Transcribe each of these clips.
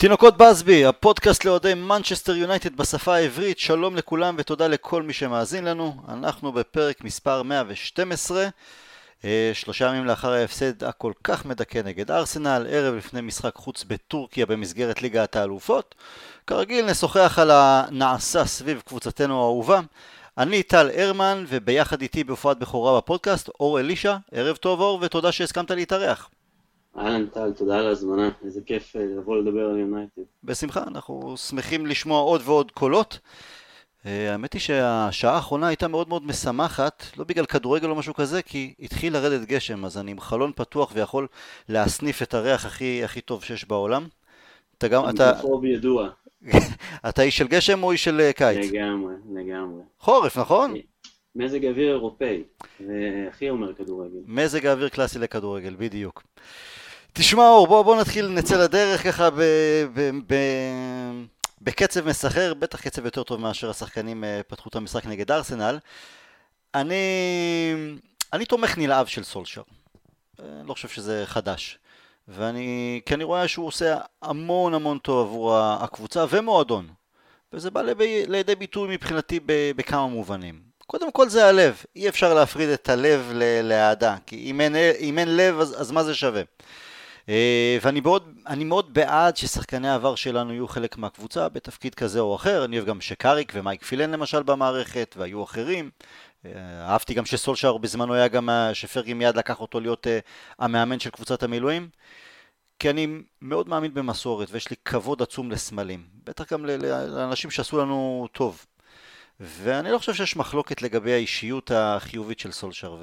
תינוקות בסבי, הפודקאסט לאוהדי מנצ'סטר יונייטד בשפה העברית, שלום לכולם ותודה לכל מי שמאזין לנו. אנחנו בפרק מספר 112, אה, שלושה ימים לאחר ההפסד הכל כך מדכא נגד ארסנל, ערב לפני משחק חוץ בטורקיה במסגרת ליגת האלופות. כרגיל נשוחח על הנעשה סביב קבוצתנו האהובה. אני טל הרמן וביחד איתי בהופעת בכורה בפודקאסט אור אלישע, ערב טוב אור ותודה שהסכמת להתארח. אהלן טל, תודה על ההזמנה, איזה כיף אה, לבוא לדבר על יונייטד. בשמחה, אנחנו שמחים לשמוע עוד ועוד קולות. אה, האמת היא שהשעה האחרונה הייתה מאוד מאוד משמחת, לא בגלל כדורגל או משהו כזה, כי התחיל לרדת גשם, אז אני עם חלון פתוח ויכול להסניף את הריח הכי, הכי טוב שיש בעולם. אתה גם, אתה... ידוע. אתה איש של גשם או איש של אה, קיץ? לגמרי, לגמרי. חורף, נכון? מזג אוויר אירופאי, זה הכי אומר כדורגל. מזג האוויר קלאסי לכדורגל, בדיוק. תשמע אור, בוא, בוא נתחיל, נצא לדרך ככה ב, ב, ב, בקצב מסחר, בטח קצב יותר טוב מאשר השחקנים אה, פתחו את המשחק נגד ארסנל. אני, אני תומך נלהב של סולשר, אני לא חושב שזה חדש. ואני, כי אני רואה שהוא עושה המון המון טוב עבור הקבוצה ומועדון. וזה בא לידי ביטוי מבחינתי בכמה מובנים. קודם כל זה הלב, אי אפשר להפריד את הלב לאהדה, כי אם אין, אם אין לב אז, אז מה זה שווה? אה, ואני מאוד, מאוד בעד ששחקני העבר שלנו יהיו חלק מהקבוצה בתפקיד כזה או אחר, אני אוהב גם שקאריק ומייק פילן למשל במערכת, והיו אחרים. אה, אהבתי גם שסולשאר בזמנו היה גם, שפרגי מיד לקח אותו להיות אה, המאמן של קבוצת המילואים. כי אני מאוד מאמין במסורת ויש לי כבוד עצום לסמלים, בטח גם לאנשים שעשו לנו טוב. ואני לא חושב שיש מחלוקת לגבי האישיות החיובית של סולשר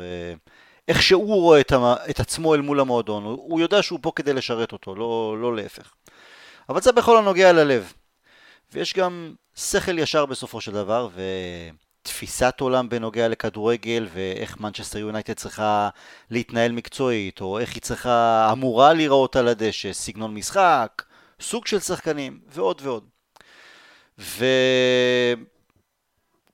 ואיך שהוא רואה את, את עצמו אל מול המועדון. הוא, הוא יודע שהוא פה כדי לשרת אותו, לא, לא להפך. אבל זה בכל הנוגע ללב. ויש גם שכל ישר בסופו של דבר, ותפיסת עולם בנוגע לכדורגל, ואיך מנצ'סטר יונייטד צריכה להתנהל מקצועית, או איך היא צריכה, אמורה להיראות על הדשא, סגנון משחק, סוג של שחקנים, ועוד ועוד. ו...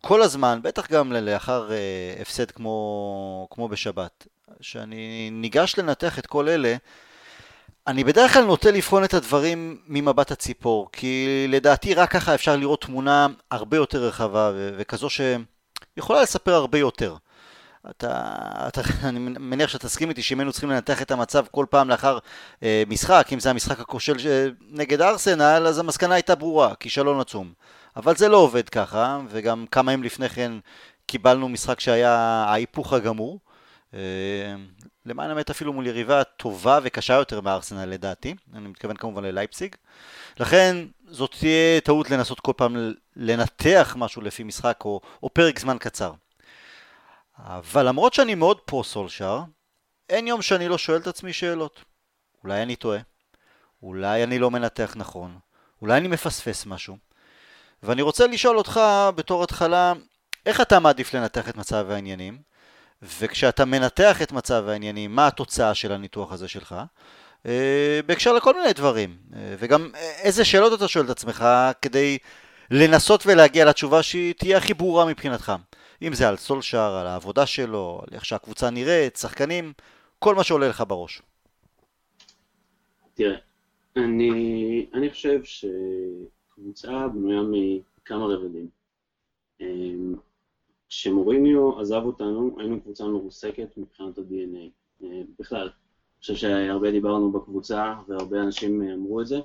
כל הזמן, בטח גם לאחר uh, הפסד כמו, כמו בשבת, שאני ניגש לנתח את כל אלה, אני בדרך כלל נוטה לבחון את הדברים ממבט הציפור, כי לדעתי רק ככה אפשר לראות תמונה הרבה יותר רחבה ו- וכזו שיכולה לספר הרבה יותר. אתה, אתה, אני מניח שתסכים איתי שאם היינו צריכים לנתח את המצב כל פעם לאחר אה, משחק, אם זה המשחק הכושל נגד ארסנל, אז המסקנה הייתה ברורה, כישלון עצום. אבל זה לא עובד ככה, וגם כמה ימים לפני כן קיבלנו משחק שהיה ההיפוך הגמור. אה, למען האמת אפילו מול יריבה טובה וקשה יותר מארסנל לדעתי, אני מתכוון כמובן ללייפסיג. לכן זאת תהיה טעות לנסות כל פעם לנתח משהו לפי משחק או, או פרק זמן קצר. אבל למרות שאני מאוד פרו סולשר, אין יום שאני לא שואל את עצמי שאלות. אולי אני טועה, אולי אני לא מנתח נכון, אולי אני מפספס משהו. ואני רוצה לשאול אותך בתור התחלה, איך אתה מעדיף לנתח את מצב העניינים? וכשאתה מנתח את מצב העניינים, מה התוצאה של הניתוח הזה שלך? אה, בהקשר לכל מיני דברים. אה, וגם איזה שאלות אתה שואל את עצמך כדי לנסות ולהגיע לתשובה שהיא תהיה הכי ברורה מבחינתך. אם זה על סולשאר, על העבודה שלו, על איך שהקבוצה נראית, שחקנים, כל מה שעולה לך בראש. תראה, אני, אני חושב שקבוצה בנויה מכמה רבדים. אמ, כשמוריניו עזב אותנו, היינו קבוצה מרוסקת מבחינת ה-DNA. אה, בכלל, אני חושב שהרבה דיברנו בקבוצה, והרבה אנשים אמרו את זה,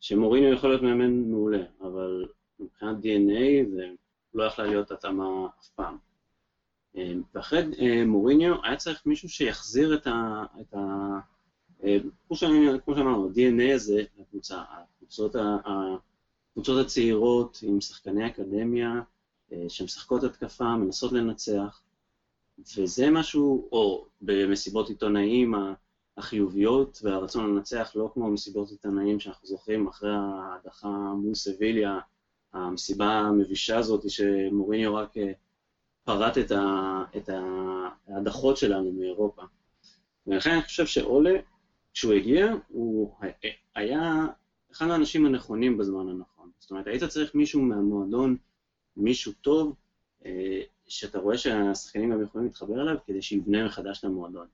שמוריניו יכול להיות מאמן מעולה, אבל מבחינת DNA זה לא יכלה להיות התאמה אף פעם. אה, ואחרי אה, מוריניו היה צריך מישהו שיחזיר את ה... את ה אה, כמו שאמרנו, ה-DNA הזה לקבוצה, הקבוצות, הקבוצות הצעירות עם שחקני אקדמיה שמשחקות התקפה, מנסות לנצח, וזה משהו, או במסיבות עיתונאים החיוביות והרצון לנצח, לא כמו מסיבות עיתונאים שאנחנו זוכרים אחרי ההדחה מול סביליה, המסיבה המבישה הזאת שמוריניו רק אה, פרט את, את ההדחות שלנו מאירופה. ולכן אני חושב שאולה, כשהוא הגיע, הוא היה אחד האנשים הנכונים בזמן הנכון. זאת אומרת, היית צריך מישהו מהמועדון, מישהו טוב, אה, שאתה רואה שהשחקנים גם יכולים להתחבר אליו כדי שיבנה מחדש את המועדון.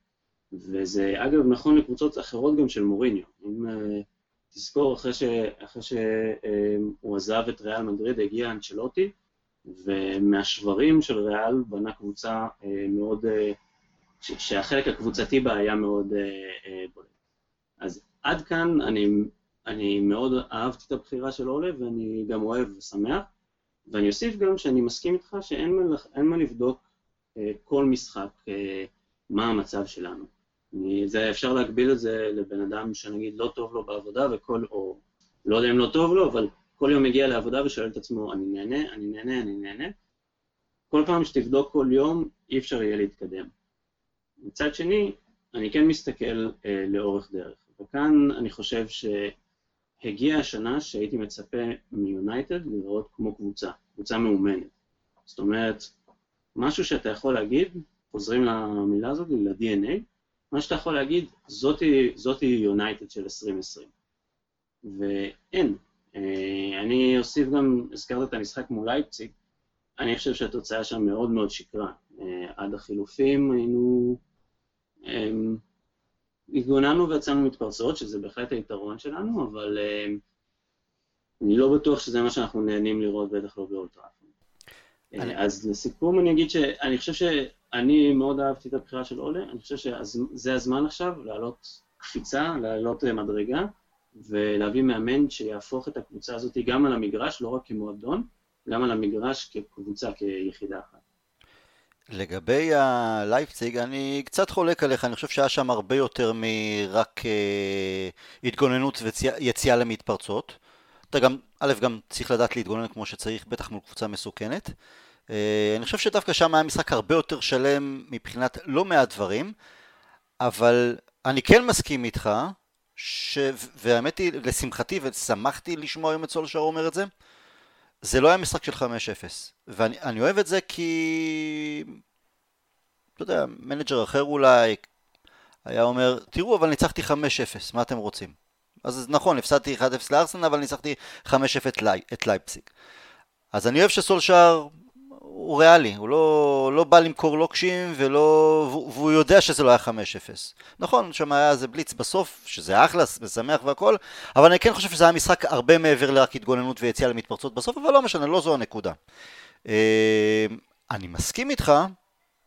וזה אגב נכון לקבוצות אחרות גם של מוריניו. אם אה, תזכור, אחרי, ש, אחרי שהוא עזב את ריאל מדריד, הגיע אנצ'לוטי, ומהשברים של ריאל בנה קבוצה מאוד, שהחלק הקבוצתי בה היה מאוד בולט. אז עד כאן אני, אני מאוד אהבתי את הבחירה של אולה, ואני גם אוהב ושמח, ואני אוסיף גם שאני מסכים איתך שאין מה, מה לבדוק כל משחק מה המצב שלנו. אני, זה, אפשר להגביל את זה לבן אדם שנגיד לא טוב לו בעבודה, וכל, או לא יודע אם לא טוב לו, אבל כל יום מגיע לעבודה ושואל את עצמו, אני נהנה, אני נהנה, אני נהנה. כל פעם שתבדוק כל יום, אי אפשר יהיה להתקדם. מצד שני, אני כן מסתכל אה, לאורך דרך. וכאן אני חושב שהגיעה השנה שהייתי מצפה מיונייטד לראות כמו קבוצה, קבוצה מאומנת. זאת אומרת, משהו שאתה יכול להגיד, חוזרים למילה הזאת, ל-DNA, מה שאתה יכול להגיד, זאתי יונייטד של 2020. ואין. אה, אני אוסיף גם, הזכרת את המשחק מול לייפציג, אני חושב שהתוצאה שם מאוד מאוד שקרה. אה, עד החילופים היינו... התגוננו ויצאנו מתפרצות, שזה בהחלט היתרון שלנו, אבל אמ, אני לא בטוח שזה מה שאנחנו נהנים לראות, בטח לא באולטראפון. אה, אז לסיכום אני אגיד שאני חושב שאני מאוד אהבתי את הבחירה של עולה, אני חושב שזה הזמן עכשיו לעלות קפיצה, לעלות מדרגה, ולהביא מאמן שיהפוך את הקבוצה הזאת גם על המגרש, לא רק כמועדון, גם על המגרש כקבוצה, כיחידה אחת. לגבי הלייפציג, אני קצת חולק עליך, אני חושב שהיה שם הרבה יותר מרק אה, התגוננות ויציאה למתפרצות. אתה גם, א', גם צריך לדעת להתגונן כמו שצריך, בטח מול קבוצה מסוכנת. אה, אני חושב שדווקא שם היה משחק הרבה יותר שלם מבחינת לא מעט דברים, אבל אני כן מסכים איתך, ש... והאמת היא, לשמחתי, ושמחתי לשמוע היום את סולשר אומר את זה, זה לא היה משחק של 5-0. ואני אוהב את זה כי... אתה יודע, manager אחר אולי היה אומר, תראו, אבל ניצחתי 5-0, מה אתם רוצים? אז נכון, הפסדתי 1-0 לארסנל, אבל ניצחתי 5-0 את לייפסיק. אז אני אוהב שסולשר הוא ריאלי, הוא לא, לא בא למכור לוקשים ולא, והוא יודע שזה לא היה 5-0. נכון, שם היה איזה בליץ בסוף, שזה אחלה, ושמח והכל, אבל אני כן חושב שזה היה משחק הרבה מעבר לרק התגוננות ויציאה למתפרצות בסוף, אבל לא משנה, לא זו הנקודה. אה, אני מסכים איתך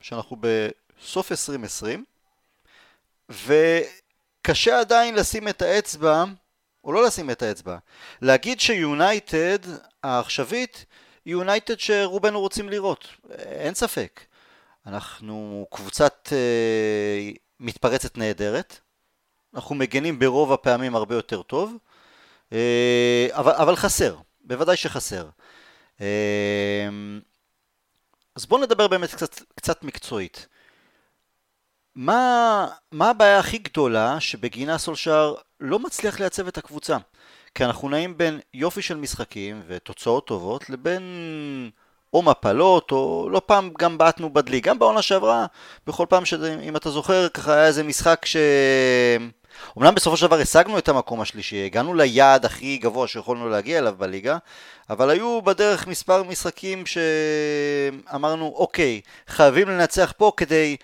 שאנחנו בסוף 2020, וקשה עדיין לשים את האצבע, או לא לשים את האצבע, להגיד שיונייטד העכשווית יונייטד שרובנו רוצים לראות, אין ספק. אנחנו קבוצת אה, מתפרצת נהדרת, אנחנו מגנים ברוב הפעמים הרבה יותר טוב, אה, אבל, אבל חסר, בוודאי שחסר. אה, אז בואו נדבר באמת קצת, קצת מקצועית. מה, מה הבעיה הכי גדולה שבגינה סולשר לא מצליח לייצב את הקבוצה? כי אנחנו נעים בין יופי של משחקים ותוצאות טובות לבין או מפלות, או לא פעם גם בעטנו בדלי. גם בעונה שעברה, בכל פעם שאם אתה זוכר, ככה היה איזה משחק ש... אמנם בסופו של דבר השגנו את המקום השלישי, הגענו ליעד הכי גבוה שיכולנו להגיע אליו בליגה, אבל היו בדרך מספר משחקים שאמרנו, אוקיי, חייבים לנצח פה כדי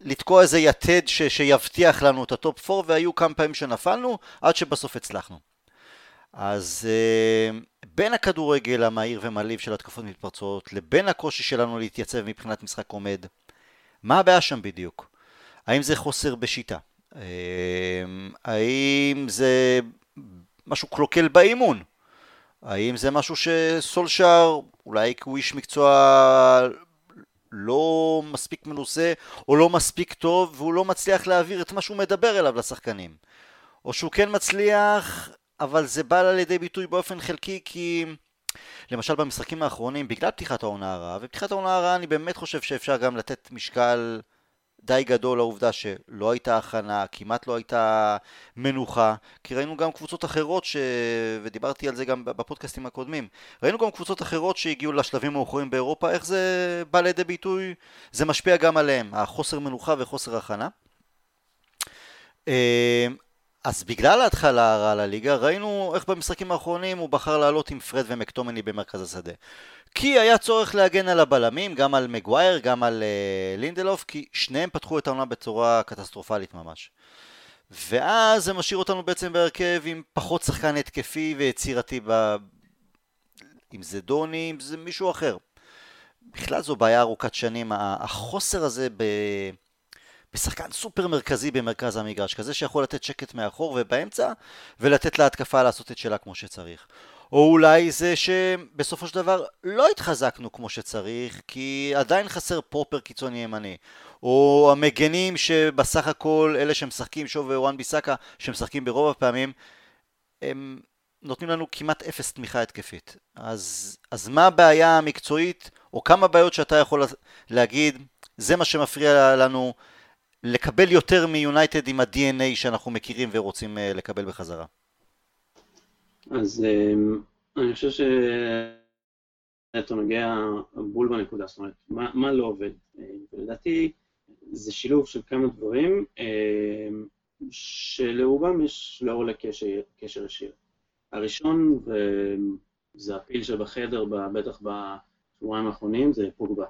לתקוע איזה יתד ש... שיבטיח לנו את ה top 4, והיו כמה פעמים שנפלנו, עד שבסוף הצלחנו. אז אה, בין הכדורגל המהיר ומלהיב של התקפות מתפרצות לבין הקושי שלנו להתייצב מבחינת משחק עומד, מה הבעיה שם בדיוק? האם זה חוסר בשיטה? Uh, האם זה משהו קלוקל באימון? האם זה משהו שסולשר, אולי כי הוא איש מקצוע לא מספיק מנוסה או לא מספיק טוב והוא לא מצליח להעביר את מה שהוא מדבר אליו לשחקנים? או שהוא כן מצליח אבל זה בא לידי ביטוי באופן חלקי כי למשל במשחקים האחרונים, בגלל פתיחת העונה הרעה, ופתיחת העונה הרעה אני באמת חושב שאפשר גם לתת משקל די גדול לעובדה שלא הייתה הכנה, כמעט לא הייתה מנוחה, כי ראינו גם קבוצות אחרות, ש... ודיברתי על זה גם בפודקאסטים הקודמים, ראינו גם קבוצות אחרות שהגיעו לשלבים מאוחרים באירופה, איך זה בא לידי ביטוי, זה משפיע גם עליהם, החוסר מנוחה וחוסר הכנה. אז בגלל ההתחלה הרעה לליגה, ראינו איך במשחקים האחרונים הוא בחר לעלות עם פרד ומקטומני במרכז השדה. כי היה צורך להגן על הבלמים, גם על מגווייר, גם על uh, לינדלוף, כי שניהם פתחו את העונה בצורה קטסטרופלית ממש. ואז זה משאיר אותנו בעצם בהרכב עם פחות שחקן התקפי ויצירתי, ב... אם זה דוני, אם זה מישהו אחר. בכלל זו בעיה ארוכת שנים, החוסר הזה ב... בשחקן סופר מרכזי במרכז המגרש, כזה שיכול לתת שקט מאחור ובאמצע, ולתת להתקפה לעשות את שלה כמו שצריך. או אולי זה שבסופו של דבר לא התחזקנו כמו שצריך, כי עדיין חסר פרופר קיצוני ימני. או המגנים שבסך הכל אלה שמשחקים, שוב ווואן ביסאקה, שמשחקים ברוב הפעמים, הם נותנים לנו כמעט אפס תמיכה התקפית. אז, אז מה הבעיה המקצועית, או כמה בעיות שאתה יכול להגיד, זה מה שמפריע לנו לקבל יותר מיונייטד עם ה-DNA שאנחנו מכירים ורוצים אה, לקבל בחזרה? אז אמ, אני חושב שאתה נוגע בול בנקודה, זאת אומרת, מה, מה לא עובד? אה, לדעתי זה שילוב של כמה דברים שלרובם יש לאור לקשר ישיר. הראשון, וזה הפיל שבחדר, בטח בשבועיים האחרונים, זה פוגבה.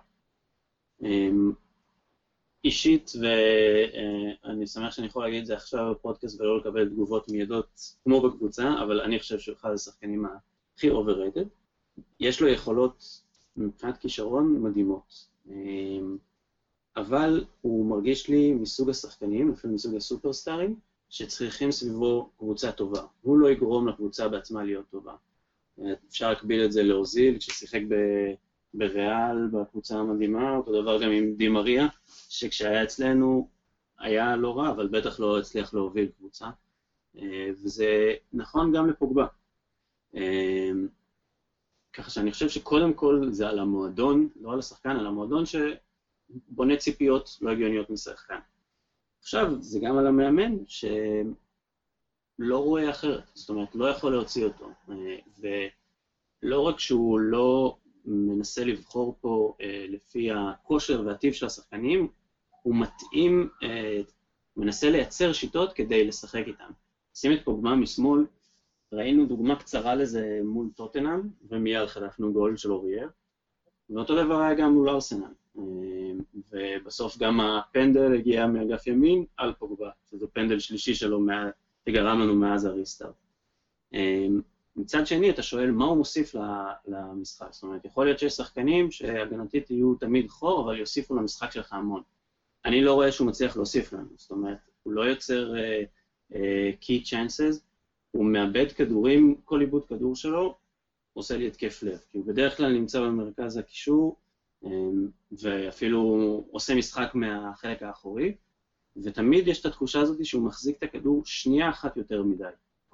אישית, ואני שמח שאני יכול להגיד את זה עכשיו בפודקאסט ולא לקבל תגובות מיידות כמו בקבוצה, אבל אני חושב שהוא אחד השחקנים הכי overrated. יש לו יכולות מבחינת כישרון מדהימות, אמ, אבל הוא מרגיש לי מסוג השחקנים, אפילו מסוג הסופרסטארים, שצריכים סביבו קבוצה טובה. הוא לא יגרום לקבוצה בעצמה להיות טובה. אפשר להקביל את זה לאוזיל, כששיחק בריאל, בקבוצה המדהימה, אותו דבר גם עם דימריה, שכשהיה אצלנו היה לא רע, אבל בטח לא הצליח להוביל קבוצה. אה, וזה נכון גם לפוגבה. אה, ככה שאני חושב שקודם כל זה על המועדון, לא על השחקן, על המועדון שבונה ציפיות לא הגיוניות משחקן. עכשיו, זה גם על המאמן שלא רואה אחרת, זאת אומרת, לא יכול להוציא אותו. אה, ולא רק שהוא לא מנסה לבחור פה אה, לפי הכושר והטיב של השחקנים, הוא מתאים, אה, מנסה לייצר שיטות כדי לשחק איתם. שים את פוגמה משמאל, ראינו דוגמה קצרה לזה מול טוטנאם, ומיד חטפנו גול של אורייר, ואותו דבר היה גם מול ארסנל. אה, ובסוף גם הפנדל הגיע מאגף ימין על פוגבה, שזה פנדל שלישי שלו שגרם לנו מאז הריסטארט. מצד שני, אתה שואל מה הוא מוסיף למשחק. זאת אומרת, יכול להיות שיש שחקנים שהגנתית יהיו תמיד חור, אבל יוסיפו למשחק שלך המון. אני לא רואה שהוא מצליח להוסיף לנו, זאת אומרת, הוא לא יוצר uh, uh, key chances, הוא מאבד כדורים, כל עיבוד כדור שלו עושה לי התקף לב, כי הוא בדרך כלל נמצא במרכז הקישור, um, ואפילו עושה משחק מהחלק האחורי, ותמיד יש את התחושה הזאת שהוא מחזיק את הכדור שנייה אחת יותר מדי.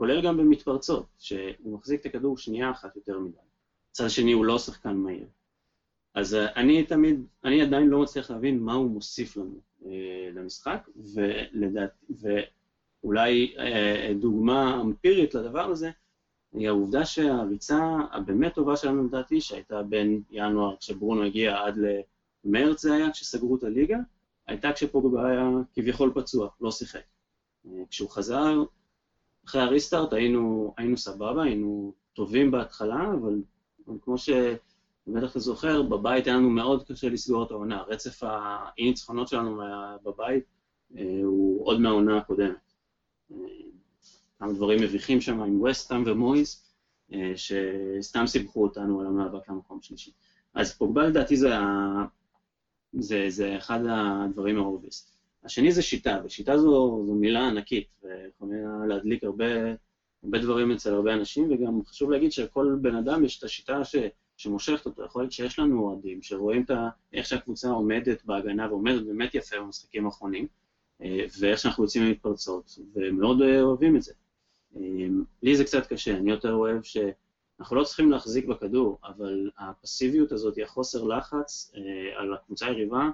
כולל גם במתפרצות, שהוא מחזיק את הכדור שנייה אחת יותר מדי. מצד שני הוא לא שחקן מהיר. אז אה, אני תמיד, אני עדיין לא מצליח להבין מה הוא מוסיף לנו אה, למשחק, ולדעת, ואולי אה, דוגמה אמפירית לדבר הזה, היא העובדה שהריצה הבאמת טובה שלנו לדעתי, שהייתה בין ינואר כשברונו הגיע עד למרץ זה היה, כשסגרו את הליגה, הייתה כשפוגבה היה כביכול פצוע, לא שיחק. אה, כשהוא חזר, אחרי הריסטארט היינו, היינו סבבה, היינו טובים בהתחלה, אבל כמו שבטח אתה זוכר, בבית היה לנו מאוד קשה לסגור את העונה. רצף האי-ניצחונות שלנו בבית אה, הוא עוד מהעונה הקודמת. אה, כמה דברים מביכים שם עם וסטאם ומויס, אה, שסתם סיבכו אותנו על המאבק למקום שלישי. אז פוגבה לדעתי זה, זה, זה אחד הדברים האובייסט. השני זה שיטה, ושיטה זו, זו מילה ענקית, ויכולה להדליק הרבה, הרבה דברים אצל הרבה אנשים, וגם חשוב להגיד שלכל בן אדם יש את השיטה ש, שמושכת אותו. יכול להיות שיש לנו אוהדים שרואים את ה, איך שהקבוצה עומדת בהגנה, ועומדת באמת יפה במשחקים האחרונים, אה, ואיך שאנחנו יוצאים ממתפרצות, ומאוד אוהבים את זה. אה, לי זה קצת קשה, אני יותר אוהב ש... אנחנו לא צריכים להחזיק בכדור, אבל הפסיביות הזאת, החוסר לחץ אה, על הקבוצה היריבה,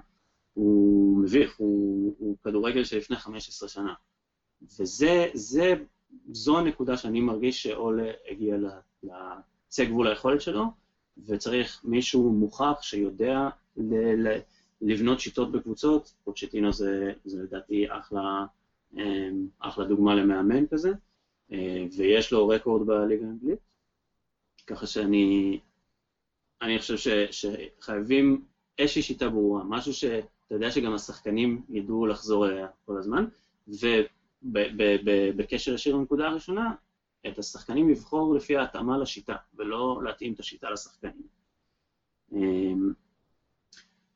הוא מביך, הוא, הוא כדורגל של לפני 15 שנה. וזה, זה, זו הנקודה שאני מרגיש שאולה הגיע לקצה גבול היכולת שלו, וצריך מישהו מוכח שיודע ל, ל, לבנות שיטות בקבוצות, פוצ'טינו זה, זה לדעתי אחלה, אמ, אחלה דוגמה למאמן כזה, אה, ויש לו רקורד בליגה האנגלית, ככה שאני אני חושב ש, שחייבים איזושהי שיטה ברורה, משהו ש... אתה יודע שגם השחקנים ידעו לחזור אליה כל הזמן, בקשר ישיר לנקודה הראשונה, את השחקנים לבחור לפי ההתאמה לשיטה, ולא להתאים את השיטה לשחקנים. אמ,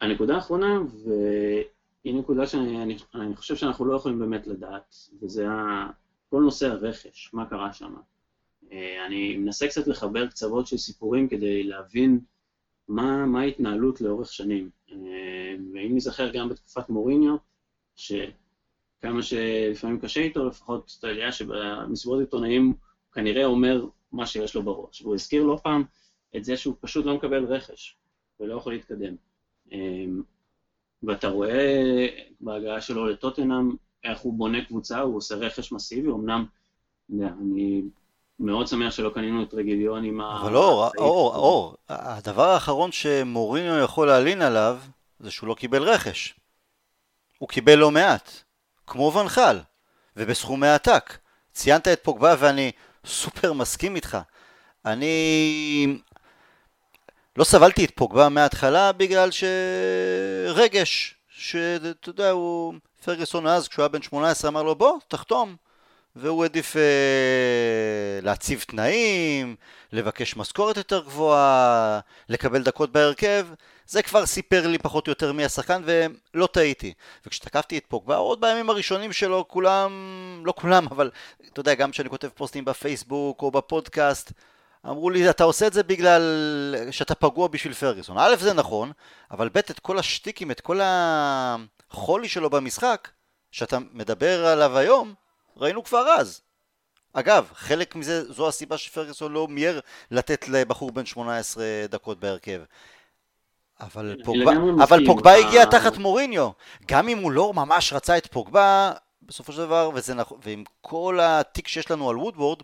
הנקודה האחרונה, והיא נקודה שאני אני, אני חושב שאנחנו לא יכולים באמת לדעת, וזה כל נושא הרכש, מה קרה שם. אה, אני מנסה קצת לחבר קצוות של סיפורים כדי להבין מה, מה ההתנהלות לאורך שנים. אה, ואם נזכר גם בתקופת מוריניו, שכמה שלפעמים קשה איתו, לפחות אתה יודע שבמסיבות עיתונאים הוא כנראה אומר מה שיש לו בראש. והוא הזכיר לא פעם את זה שהוא פשוט לא מקבל רכש ולא יכול להתקדם. אה, ואתה רואה בהגעה שלו לטוטנאם איך הוא בונה קבוצה, הוא עושה רכש מסיבי, אמנם, אני מאוד שמח שלא קנינו את רגיליון עם ה... אבל אור, אור, אור, הדבר האחרון שמוריניו יכול להלין עליו זה שהוא לא קיבל רכש. הוא קיבל לא מעט, כמו ונחל, ובסכומי עתק. ציינת את פוגבה ואני סופר מסכים איתך. אני לא סבלתי את פוגבה מההתחלה בגלל שרגש, שאתה יודע, הוא... פרגוסון אז, כשהוא היה בן 18, אמר לו בוא, תחתום. והוא העדיף אה, להציב תנאים, לבקש משכורת יותר גבוהה, לקבל דקות בהרכב. זה כבר סיפר לי פחות או יותר מי השחקן, ולא טעיתי. וכשתקפתי את פוגבה, עוד בימים הראשונים שלו, כולם, לא כולם, אבל אתה יודע, גם כשאני כותב פוסטים בפייסבוק או בפודקאסט, אמרו לי, אתה עושה את זה בגלל שאתה פגוע בשביל פרגוסון. א', זה נכון, אבל ב', את כל השטיקים, את כל החולי שלו במשחק, שאתה מדבר עליו היום, ראינו כבר אז. אגב, חלק מזה, זו הסיבה שפרגוסון לא מיהר לתת לבחור בן 18 דקות בהרכב. אבל פוגבה, אבל פוגבה הגיע תחת מוריניו. גם אם הוא לא ממש רצה את פוגבה, בסופו של דבר, וזה נכון, ועם כל התיק שיש לנו על וודוורד,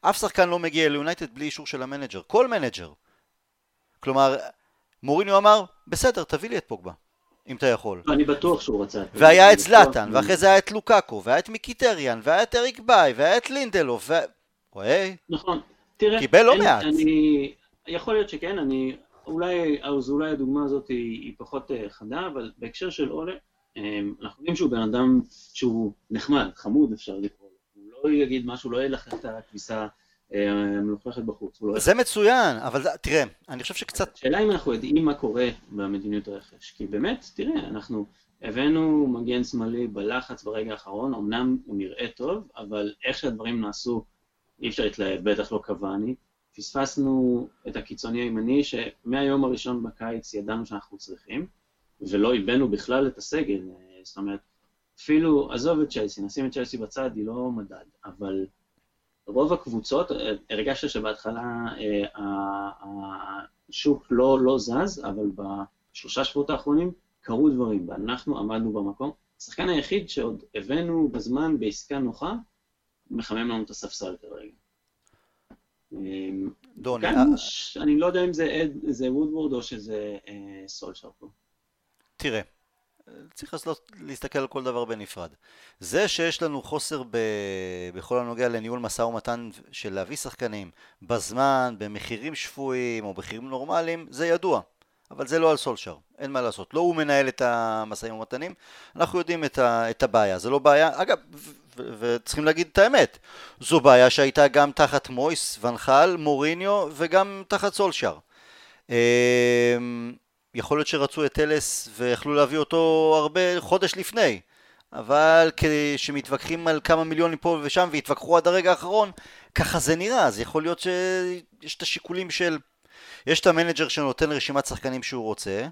אף שחקן לא מגיע ליונייטד בלי אישור של המנג'ר. כל מנג'ר. כלומר, מוריניו אמר, בסדר, תביא לי את פוגבה. אם אתה יכול. אני בטוח שהוא רצה. והיה את זלאטן, ואחרי זה היה את לוקאקו, והיה את מיקיטריאן, והיה את אריק ביי, והיה את לינדלוף, ו... נכון. תראה, קיבל לא מעט. אני... יכול להיות שכן, אני... אולי, אז אולי הדוגמה הזאת היא, היא פחות אה, חדה, אבל בהקשר של אולה, אה, אנחנו יודעים שהוא בן אדם שהוא נחמד, חמוד אפשר לקרוא לו. הוא לא יגיד משהו, לא ילך את הכביסה מלוכלכת בחוץ. לא זה מצוין, אבל תראה, אני חושב שקצת... השאלה אם אנחנו יודעים מה קורה במדיניות הרכש, כי באמת, תראה, אנחנו הבאנו מגן שמאלי בלחץ ברגע האחרון, אמנם הוא נראה טוב, אבל איך שהדברים נעשו, אי אפשר להתלהב, בטח לא קוואני. פספסנו את הקיצוני הימני, שמהיום הראשון בקיץ ידענו שאנחנו צריכים, ולא איבאנו בכלל את הסגל. זאת אומרת, אפילו, עזוב את צ'לסי, נשים את צ'לסי בצד, היא לא מדד, אבל רוב הקבוצות, הרגשת שבהתחלה אה, השוק לא, לא זז, אבל בשלושה שבועות האחרונים קרו דברים, ואנחנו עמדנו במקום. השחקן היחיד שעוד הבאנו בזמן בעסקה נוחה, מחמם לנו את הספסל כרגע. דוני, כאן, אה... אני לא יודע אם זה, זה וודוורד או שזה אה, סולשר פה. תראה, צריך לעשות, להסתכל על כל דבר בנפרד. זה שיש לנו חוסר ב, בכל הנוגע לניהול משא ומתן של להביא שחקנים בזמן, במחירים שפויים או מחירים נורמליים, זה ידוע. אבל זה לא על סולשר, אין מה לעשות. לא הוא מנהל את המשאים ומתנים, אנחנו יודעים את, ה, את הבעיה. זה לא בעיה, אגב, וצריכים להגיד את האמת, זו בעיה שהייתה גם תחת מויס, ונחל, מוריניו וגם תחת סולשר. יכול להיות שרצו את טלס ויכלו להביא אותו הרבה חודש לפני אבל כשמתווכחים על כמה מיליונים פה ושם והתווכחו עד הרגע האחרון ככה זה נראה. אז יכול להיות שיש את השיקולים של יש את המנג'ר שנותן רשימת שחקנים שהוא רוצה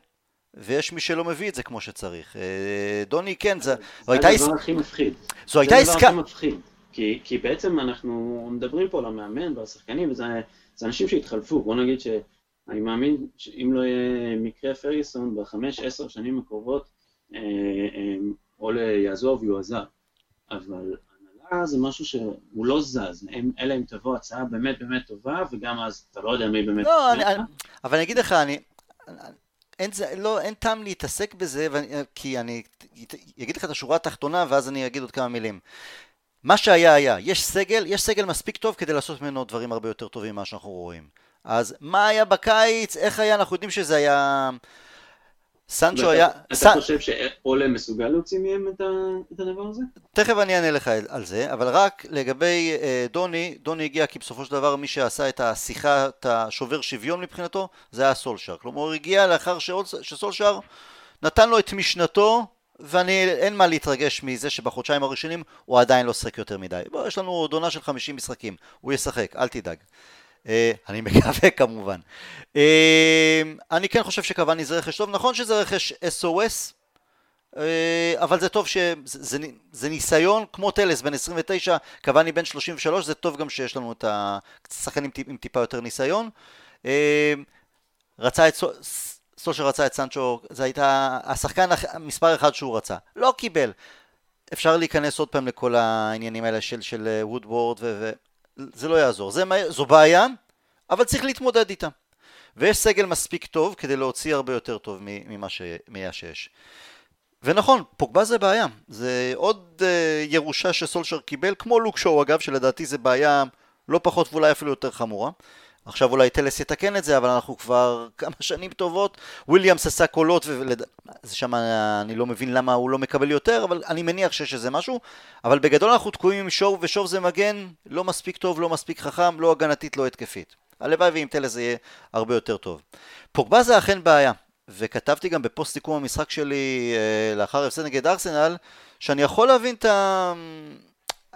ויש מי שלא מביא את זה כמו שצריך. אה, דוני כן זה, זה הדבר הכי מפחיד. זו הייתה עסקה זה הדבר הכי מפחיד כי, כי בעצם אנחנו מדברים פה על המאמן והשחקנים וזה אנשים שהתחלפו. בוא נגיד ש אני מאמין שאם לא יהיה מקרה פרגוסון בחמש, עשר שנים הקרובות, אה, אה, או יעזוב, יועזב. אבל הנהלה זה משהו שהוא לא זז, אלא אם תבוא הצעה באמת באמת טובה, וגם אז אתה לא יודע מי באמת... לא, אני, אני, אבל אני אגיד לך, אני... אין, זה, לא, אין טעם להתעסק בזה, ואני, כי אני אגיד לך את השורה התחתונה, ואז אני אגיד עוד כמה מילים. מה שהיה היה, יש סגל, יש סגל מספיק טוב כדי לעשות ממנו דברים הרבה יותר טובים ממה שאנחנו רואים. אז מה היה בקיץ, איך היה, אנחנו יודעים שזה היה... סנצ'ו היה... אתה חושב שאולה מסוגל להוציא מהם את הדבר הזה? תכף אני אענה לך על זה, אבל רק לגבי אה, דוני, דוני הגיע כי בסופו של דבר מי שעשה את השיחה, את השובר שוויון מבחינתו, זה היה סולשר. כלומר, הוא הגיע לאחר שסולשר נתן לו את משנתו, ואני, אין מה להתרגש מזה שבחודשיים הראשונים הוא עדיין לא שחק יותר מדי. בוא, יש לנו עוד עונה של 50 משחקים, הוא ישחק, אל תדאג. אה, אני מקווה כמובן. אה, אני כן חושב שקוואני זה רכש טוב, נכון שזה רכש SOS, אה, אבל זה טוב שזה זה, זה ניסיון כמו טלס בן 29, קוואני בן 33, זה טוב גם שיש לנו את השחקנים עם טיפה יותר ניסיון. רצה את סושר רצה את סנצ'ו, זה הייתה השחקן מספר אחד שהוא רצה, לא קיבל. אפשר להיכנס עוד פעם לכל העניינים האלה של, של וודוורד ו... זה לא יעזור. זה, זו בעיה, אבל צריך להתמודד איתה. ויש סגל מספיק טוב כדי להוציא הרבה יותר טוב ממה ש... שיש. ונכון, פוגבה זה בעיה. זה עוד uh, ירושה שסולשר קיבל, כמו לוק שואו אגב, שלדעתי זה בעיה לא פחות ואולי אפילו יותר חמורה. עכשיו אולי טלס יתקן את זה, אבל אנחנו כבר כמה שנים טובות. וויליאמס עשה קולות, ושם אני לא מבין למה הוא לא מקבל יותר, אבל אני מניח שיש איזה משהו. אבל בגדול אנחנו תקועים עם שואו, ושואו זה מגן לא מספיק טוב, לא מספיק חכם, לא הגנתית, לא התקפית. הלוואי ועם טלס זה יהיה הרבה יותר טוב. פוגבה זה אכן בעיה, וכתבתי גם בפוסט סיכום המשחק שלי אה, לאחר הפסד נגד ארסנל, שאני יכול להבין את ה...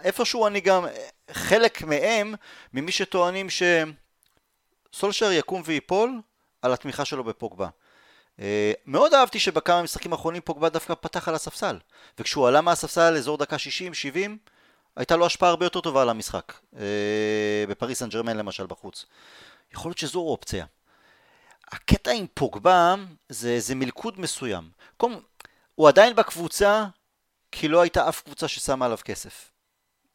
איפשהו אני גם חלק מהם, ממי שטוענים ש... סולשר יקום ויפול על התמיכה שלו בפוגבה. Uh, מאוד אהבתי שבכמה משחקים האחרונים פוגבה דווקא פתח על הספסל. וכשהוא עלה מהספסל לאזור דקה 60-70 הייתה לו השפעה הרבה יותר טובה על המשחק. uh, בפריס סן ג'רמן למשל בחוץ. יכול להיות שזו אופציה. הקטע עם פוגבה זה, זה מלכוד מסוים. קום, הוא עדיין בקבוצה כי לא הייתה אף קבוצה ששמה עליו כסף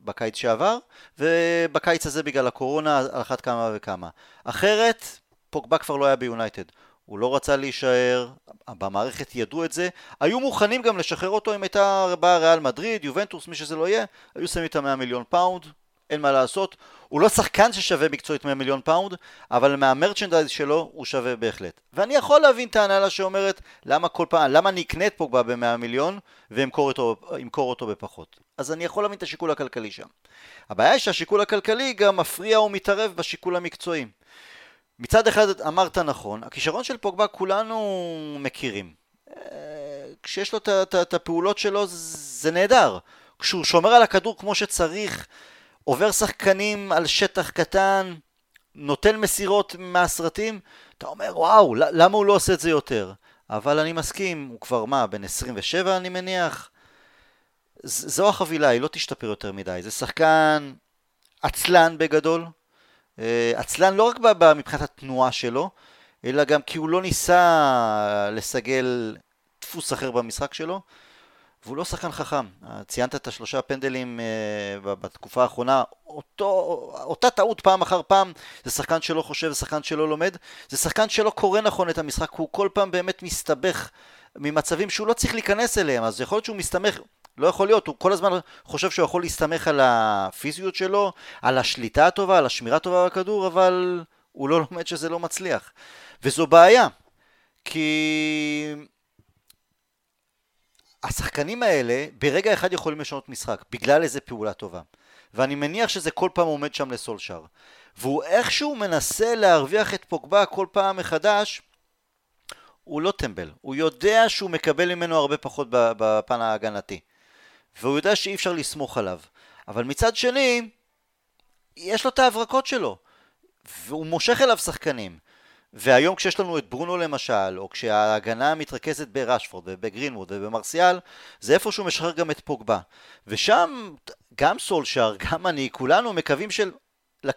בקיץ שעבר, ובקיץ הזה בגלל הקורונה על אחת כמה וכמה. אחרת, פוגבה כבר לא היה ביונייטד. הוא לא רצה להישאר, במערכת ידעו את זה, היו מוכנים גם לשחרר אותו אם הייתה באה ריאל מדריד, יובנטוס, מי שזה לא יהיה, היו שמים את המאה מיליון פאונד, אין מה לעשות. הוא לא שחקן ששווה מקצועית 100 מיליון פאונד, אבל מה merchandise שלו הוא שווה בהחלט. ואני יכול להבין את ההנהלה שאומרת, למה כל פעם, למה אני אקנה את פוגבה ב-100 מיליון ואמכור אותו, אותו בפחות. אז אני יכול להבין את השיקול הכלכלי שם. הבעיה היא שהשיקול הכלכלי גם מפריע או מתערב בשיקול המקצועי. מצד אחד אמרת נכון, הכישרון של פוגבה כולנו מכירים. אה, כשיש לו את הפעולות שלו זה נהדר. כשהוא שומר על הכדור כמו שצריך, עובר שחקנים על שטח קטן, נותן מסירות מהסרטים, אתה אומר וואו, למה הוא לא עושה את זה יותר? אבל אני מסכים, הוא כבר מה, בן 27 אני מניח? זו החבילה, היא לא תשתפר יותר מדי. זה שחקן עצלן בגדול. אה, עצלן לא רק מבחינת התנועה שלו, אלא גם כי הוא לא ניסה לסגל דפוס אחר במשחק שלו. והוא לא שחקן חכם. ציינת את השלושה פנדלים uh, בתקופה האחרונה, אותו, אותה טעות פעם אחר פעם, זה שחקן שלא חושב, זה שחקן שלא לומד, זה שחקן שלא קורא נכון את המשחק, הוא כל פעם באמת מסתבך ממצבים שהוא לא צריך להיכנס אליהם, אז יכול להיות שהוא מסתמך, לא יכול להיות, הוא כל הזמן חושב שהוא יכול להסתמך על הפיזיות שלו, על השליטה הטובה, על השמירה הטובה בכדור, אבל הוא לא לומד שזה לא מצליח. וזו בעיה, כי השחקנים האלה ברגע אחד יכולים לשנות משחק בגלל איזה פעולה טובה. ואני מניח שזה כל פעם עומד שם לסולשר. והוא איכשהו מנסה להרוויח את פוגבה כל פעם מחדש הוא לא טמבל, הוא יודע שהוא מקבל ממנו הרבה פחות בפן ההגנתי. והוא יודע שאי אפשר לסמוך עליו. אבל מצד שני יש לו את ההברקות שלו. והוא מושך אליו שחקנים והיום כשיש לנו את ברונו למשל, או כשההגנה מתרכזת בראשפורד ובגרינווד ובמרסיאל, זה איפשהו משחרר גם את פוגבה. ושם גם סולשר, גם אני, כולנו מקווים של...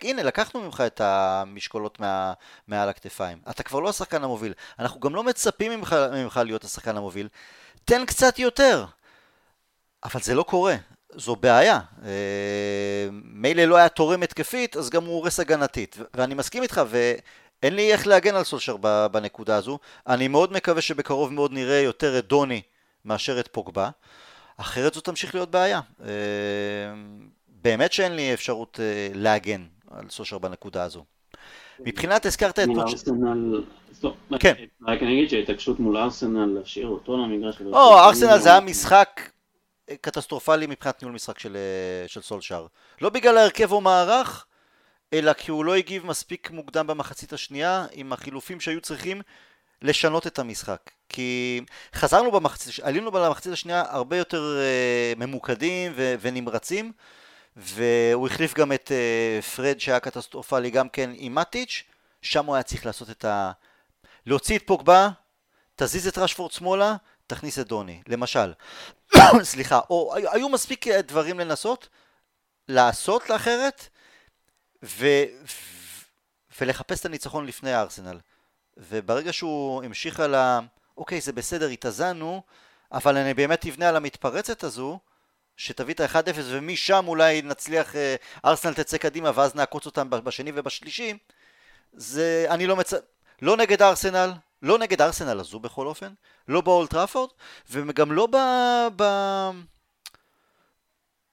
הנה, לקחנו ממך את המשקולות מה, מעל הכתפיים. אתה כבר לא השחקן המוביל. אנחנו גם לא מצפים ממך, ממך להיות השחקן המוביל. תן קצת יותר. אבל זה לא קורה. זו בעיה. אה, מילא לא היה תורם התקפית, אז גם הוא הורס הגנתית. ואני מסכים איתך, ו... אין לי איך להגן על סולשר בנקודה הזו. אני מאוד מקווה שבקרוב מאוד נראה יותר את דוני מאשר את פוגבה. אחרת זו תמשיך להיות בעיה. אה, באמת שאין לי אפשרות אה, להגן על סולשר בנקודה הזו. מבחינת הזכרת את מול. ארסנל, כן. רק אני אגיד שההתעקשות מול ארסנל להשאיר אותו למגרש. או, ארסנל זה היה משחק קטסטרופלי מבחינת ניהול משחק של, אה, של סולשאר. לא בגלל ההרכב או מערך, אלא כי הוא לא הגיב מספיק מוקדם במחצית השנייה עם החילופים שהיו צריכים לשנות את המשחק. כי חזרנו במחצית, עלינו במחצית השנייה הרבה יותר אה, ממוקדים ו- ונמרצים, והוא החליף גם את אה, פרד שהיה קטסטרופלי גם כן עם מטיץ', שם הוא היה צריך לעשות את ה... להוציא את פוגבה, תזיז את רשפורד שמאלה, תכניס את דוני, למשל. סליחה, או היו- מספיק דברים לנסות, לעשות לאחרת, ו... ולחפש את הניצחון לפני הארסנל. וברגע שהוא המשיך על ה... אוקיי, זה בסדר, התאזנו, אבל אני באמת אבנה על המתפרצת הזו, שתביא את ה-1-0 ומשם אולי נצליח, אה, ארסנל תצא קדימה ואז נעקוץ אותם בשני ובשלישי, זה, אני לא מצ... לא נגד ארסנל, לא נגד ארסנל הזו בכל אופן, לא באולט טראפורד, וגם לא ב... ב...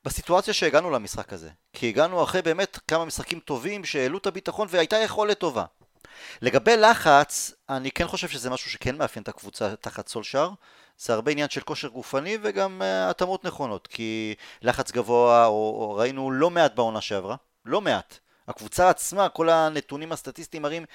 בסיטואציה שהגענו למשחק הזה. כי הגענו אחרי באמת כמה משחקים טובים שהעלו את הביטחון והייתה יכולת טובה. לגבי לחץ, אני כן חושב שזה משהו שכן מאפיין את הקבוצה תחת סולשאר. זה הרבה עניין של כושר גופני וגם uh, התאמות נכונות, כי לחץ גבוה, או, או ראינו לא מעט בעונה שעברה, לא מעט. הקבוצה עצמה, כל הנתונים הסטטיסטיים מראים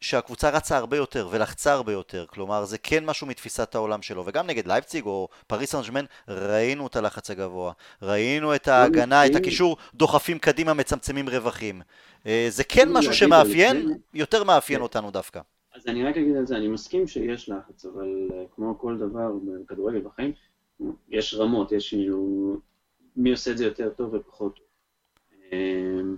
שהקבוצה רצה הרבה יותר ולחצה הרבה יותר, כלומר זה כן משהו מתפיסת העולם שלו, וגם נגד לייפציג או פריס סן ראינו את הלחץ הגבוה, ראינו את ההגנה, את הקישור, דוחפים קדימה, מצמצמים רווחים. אה, זה כן משהו שמאפיין, יותר מאפיין אותנו דווקא. אז אני רק אגיד על זה, אני מסכים שיש לחץ, אבל אה, כמו כל דבר בכדורגל בחיים, יש רמות, יש כאילו, מי עושה את זה יותר טוב ופחות טוב. אמ,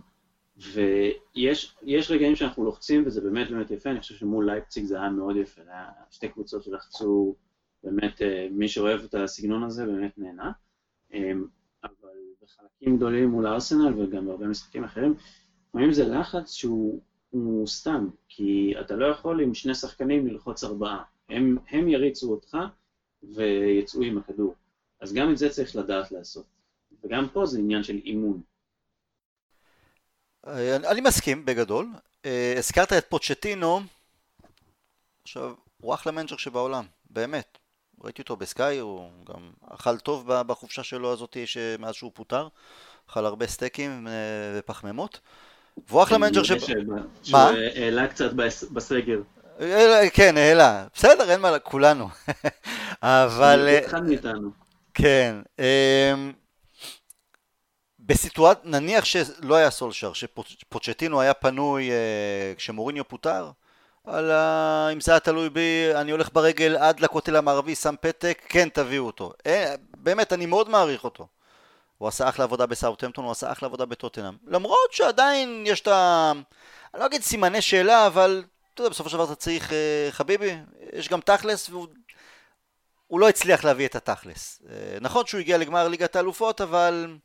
ויש יש רגעים שאנחנו לוחצים, וזה באמת באמת יפה, אני חושב שמול לייפציג זה היה מאוד יפה, זה היה שתי קבוצות שלחצו, באמת, אה, מי שאוהב את הסגנון הזה באמת נהנה. אמ, אבל בחלקים גדולים מול ארסנל וגם בהרבה משחקים אחרים, לפעמים זה לחץ שהוא הוא סתם, כי אתה לא יכול עם שני שחקנים ללחוץ ארבעה. הם, הם יריצו אותך ויצאו עם הכדור. אז גם את זה צריך לדעת לעשות. וגם פה זה עניין של אימון. אה, אני מסכים בגדול. אה, הזכרת את פוצ'טינו, עכשיו, הוא אחלה מנג'ר שבעולם, באמת. ראיתי אותו בסקאי, הוא גם אכל טוב בחופשה שלו הזאת מאז שהוא פוטר, אכל הרבה סטייקים אה, ופחמימות. והוא אחלה מנג'ר ש... מה? העלה קצת בסגר. כן, העלה. בסדר, אין מה, כולנו. אבל... אחד מאיתנו. כן. בסיטואציה, נניח שלא היה סולשר, שפוצ'טינו היה פנוי אה, כשמוריניו פוטר, וואלה, אם זה היה תלוי בי, אני הולך ברגל עד לכותל המערבי, שם פתק, כן, תביאו אותו. אה, באמת, אני מאוד מעריך אותו. הוא עשה אחלה עבודה בסאוטהמפטון, הוא עשה אחלה עבודה בטוטנאם. למרות שעדיין יש את ה... אני לא אגיד סימני שאלה, אבל אתה יודע, בסופו של דבר אתה צריך, אה, חביבי, יש גם תכלס, והוא הוא לא הצליח להביא את התכלס. אה, נכון שהוא הגיע לגמר ליגת האלופות, אבל...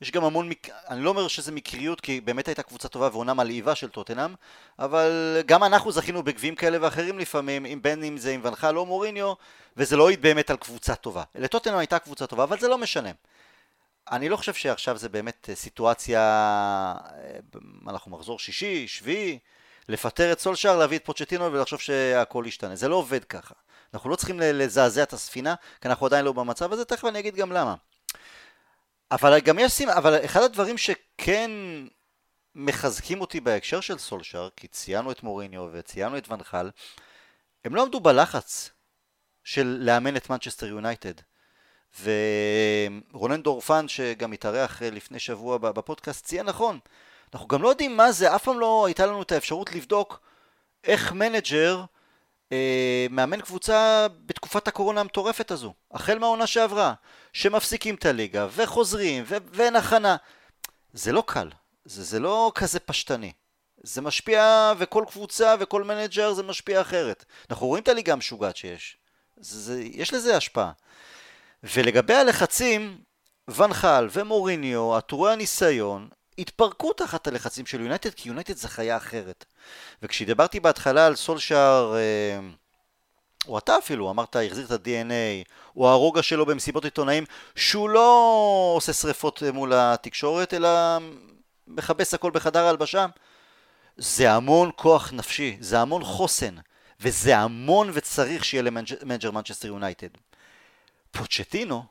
יש גם המון, מק... אני לא אומר שזה מקריות, כי באמת הייתה קבוצה טובה ועונה מלהיבה של טוטנאם, אבל גם אנחנו זכינו בגביעים כאלה ואחרים לפעמים, בין אם זה עם ונחל או מוריניו, וזה לא העיד באמת על קבוצה טובה. לטוטנאם הייתה קבוצה טובה, אבל זה לא משנה. אני לא חושב שעכשיו זה באמת סיטואציה, אה, אנחנו מחזור שישי, שביעי, לפטר את סולשאר, להביא את פוצ'טינו ולחשוב שהכל ישתנה. זה לא עובד ככה. אנחנו לא צריכים לזעזע את הספינה, כי אנחנו עדיין לא במצב הזה, תכף אני אגיד גם למה. אבל גם יש סימן, אבל אחד הדברים שכן מחזקים אותי בהקשר של סולשאר, כי ציינו את מוריניו וציינו את ונחל, הם לא עמדו בלחץ של לאמן את מנצ'סטר יונייטד. ורונן דורפן, שגם התארח לפני שבוע בפודקאסט, ציין נכון. אנחנו גם לא יודעים מה זה, אף פעם לא הייתה לנו את האפשרות לבדוק איך מנג'ר אה, מאמן קבוצה בתקופת הקורונה המטורפת הזו, החל מהעונה שעברה, שמפסיקים את הליגה וחוזרים ו- ואין הכנה. זה לא קל, זה, זה לא כזה פשטני. זה משפיע, וכל קבוצה וכל מנג'ר זה משפיע אחרת. אנחנו רואים את הליגה המשוגעת שיש. זה, זה, יש לזה השפעה. ולגבי הלחצים, ואן חאל ומוריניו, עטורי הניסיון, התפרקו תחת הלחצים של יונייטד, כי יונייטד זה חיה אחרת. וכשדיברתי בהתחלה על סולשאר, אה, או אתה אפילו, אמרת, החזיר את ה-DNA, או הרוגע שלו במסיבות עיתונאים, שהוא לא עושה שריפות מול התקשורת, אלא מכבס הכל בחדר ההלבשה. זה המון כוח נפשי, זה המון חוסן, וזה המון, וצריך שיהיה למנג'ר מנצ'סטר יונייטד. פוצ'טינו,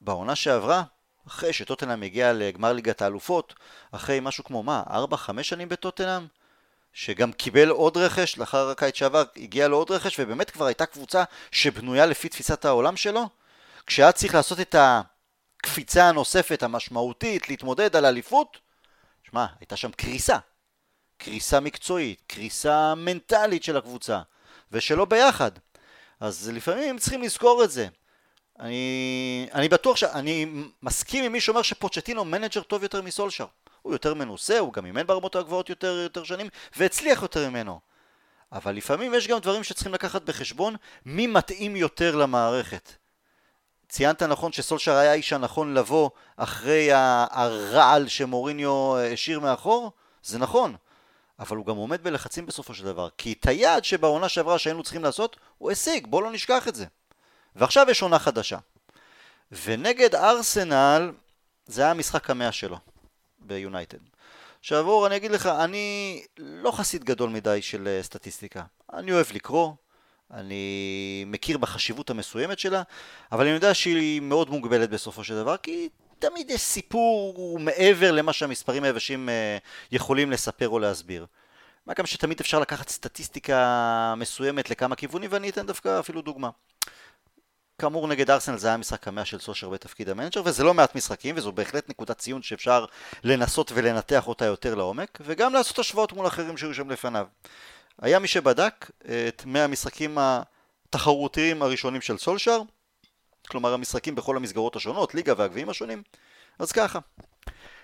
בעונה שעברה, אחרי שטוטנאם הגיע לגמר ליגת האלופות, אחרי משהו כמו מה, 4-5 שנים בטוטנאם? שגם קיבל עוד רכש, לאחר הקיץ שעבר הגיע לו עוד רכש, ובאמת כבר הייתה קבוצה שבנויה לפי תפיסת העולם שלו, כשהיה צריך לעשות את הקפיצה הנוספת המשמעותית, להתמודד על אליפות, שמע, הייתה שם קריסה. קריסה מקצועית, קריסה מנטלית של הקבוצה, ושלא ביחד. אז לפעמים צריכים לזכור את זה. אני, אני בטוח שאני מסכים עם מי שאומר שפוצ'טינו מנג'ר טוב יותר מסולשר. הוא יותר מנוסה, הוא גם אימן ברמות הגבוהות יותר, יותר שנים, והצליח יותר ממנו. אבל לפעמים יש גם דברים שצריכים לקחת בחשבון מי מתאים יותר למערכת. ציינת נכון שסולשר היה האיש הנכון לבוא אחרי הרעל שמוריניו השאיר מאחור? זה נכון. אבל הוא גם עומד בלחצים בסופו של דבר. כי את היעד שבעונה שעברה שהיינו צריכים לעשות, הוא השיג, בואו לא נשכח את זה. ועכשיו יש עונה חדשה. ונגד ארסנל, זה היה המשחק המאה שלו. ביונייטד. עכשיו אור, אני אגיד לך, אני לא חסיד גדול מדי של אה, סטטיסטיקה. אני אוהב לקרוא, אני מכיר בחשיבות המסוימת שלה, אבל אני יודע שהיא מאוד מוגבלת בסופו של דבר, כי תמיד יש סיפור מעבר למה שהמספרים היבשים אה, יכולים לספר או להסביר. מה גם שתמיד אפשר לקחת סטטיסטיקה מסוימת לכמה כיוונים, ואני אתן דווקא אפילו דוגמה. כאמור נגד ארסנל זה היה משחק המאה של סושר בתפקיד המנג'ר וזה לא מעט משחקים וזו בהחלט נקודת ציון שאפשר לנסות ולנתח אותה יותר לעומק וגם לעשות השוואות מול אחרים שהיו שם לפניו. היה מי שבדק את 100 המשחקים התחרותיים הראשונים של סולשר כלומר המשחקים בכל המסגרות השונות, ליגה והגביעים השונים אז ככה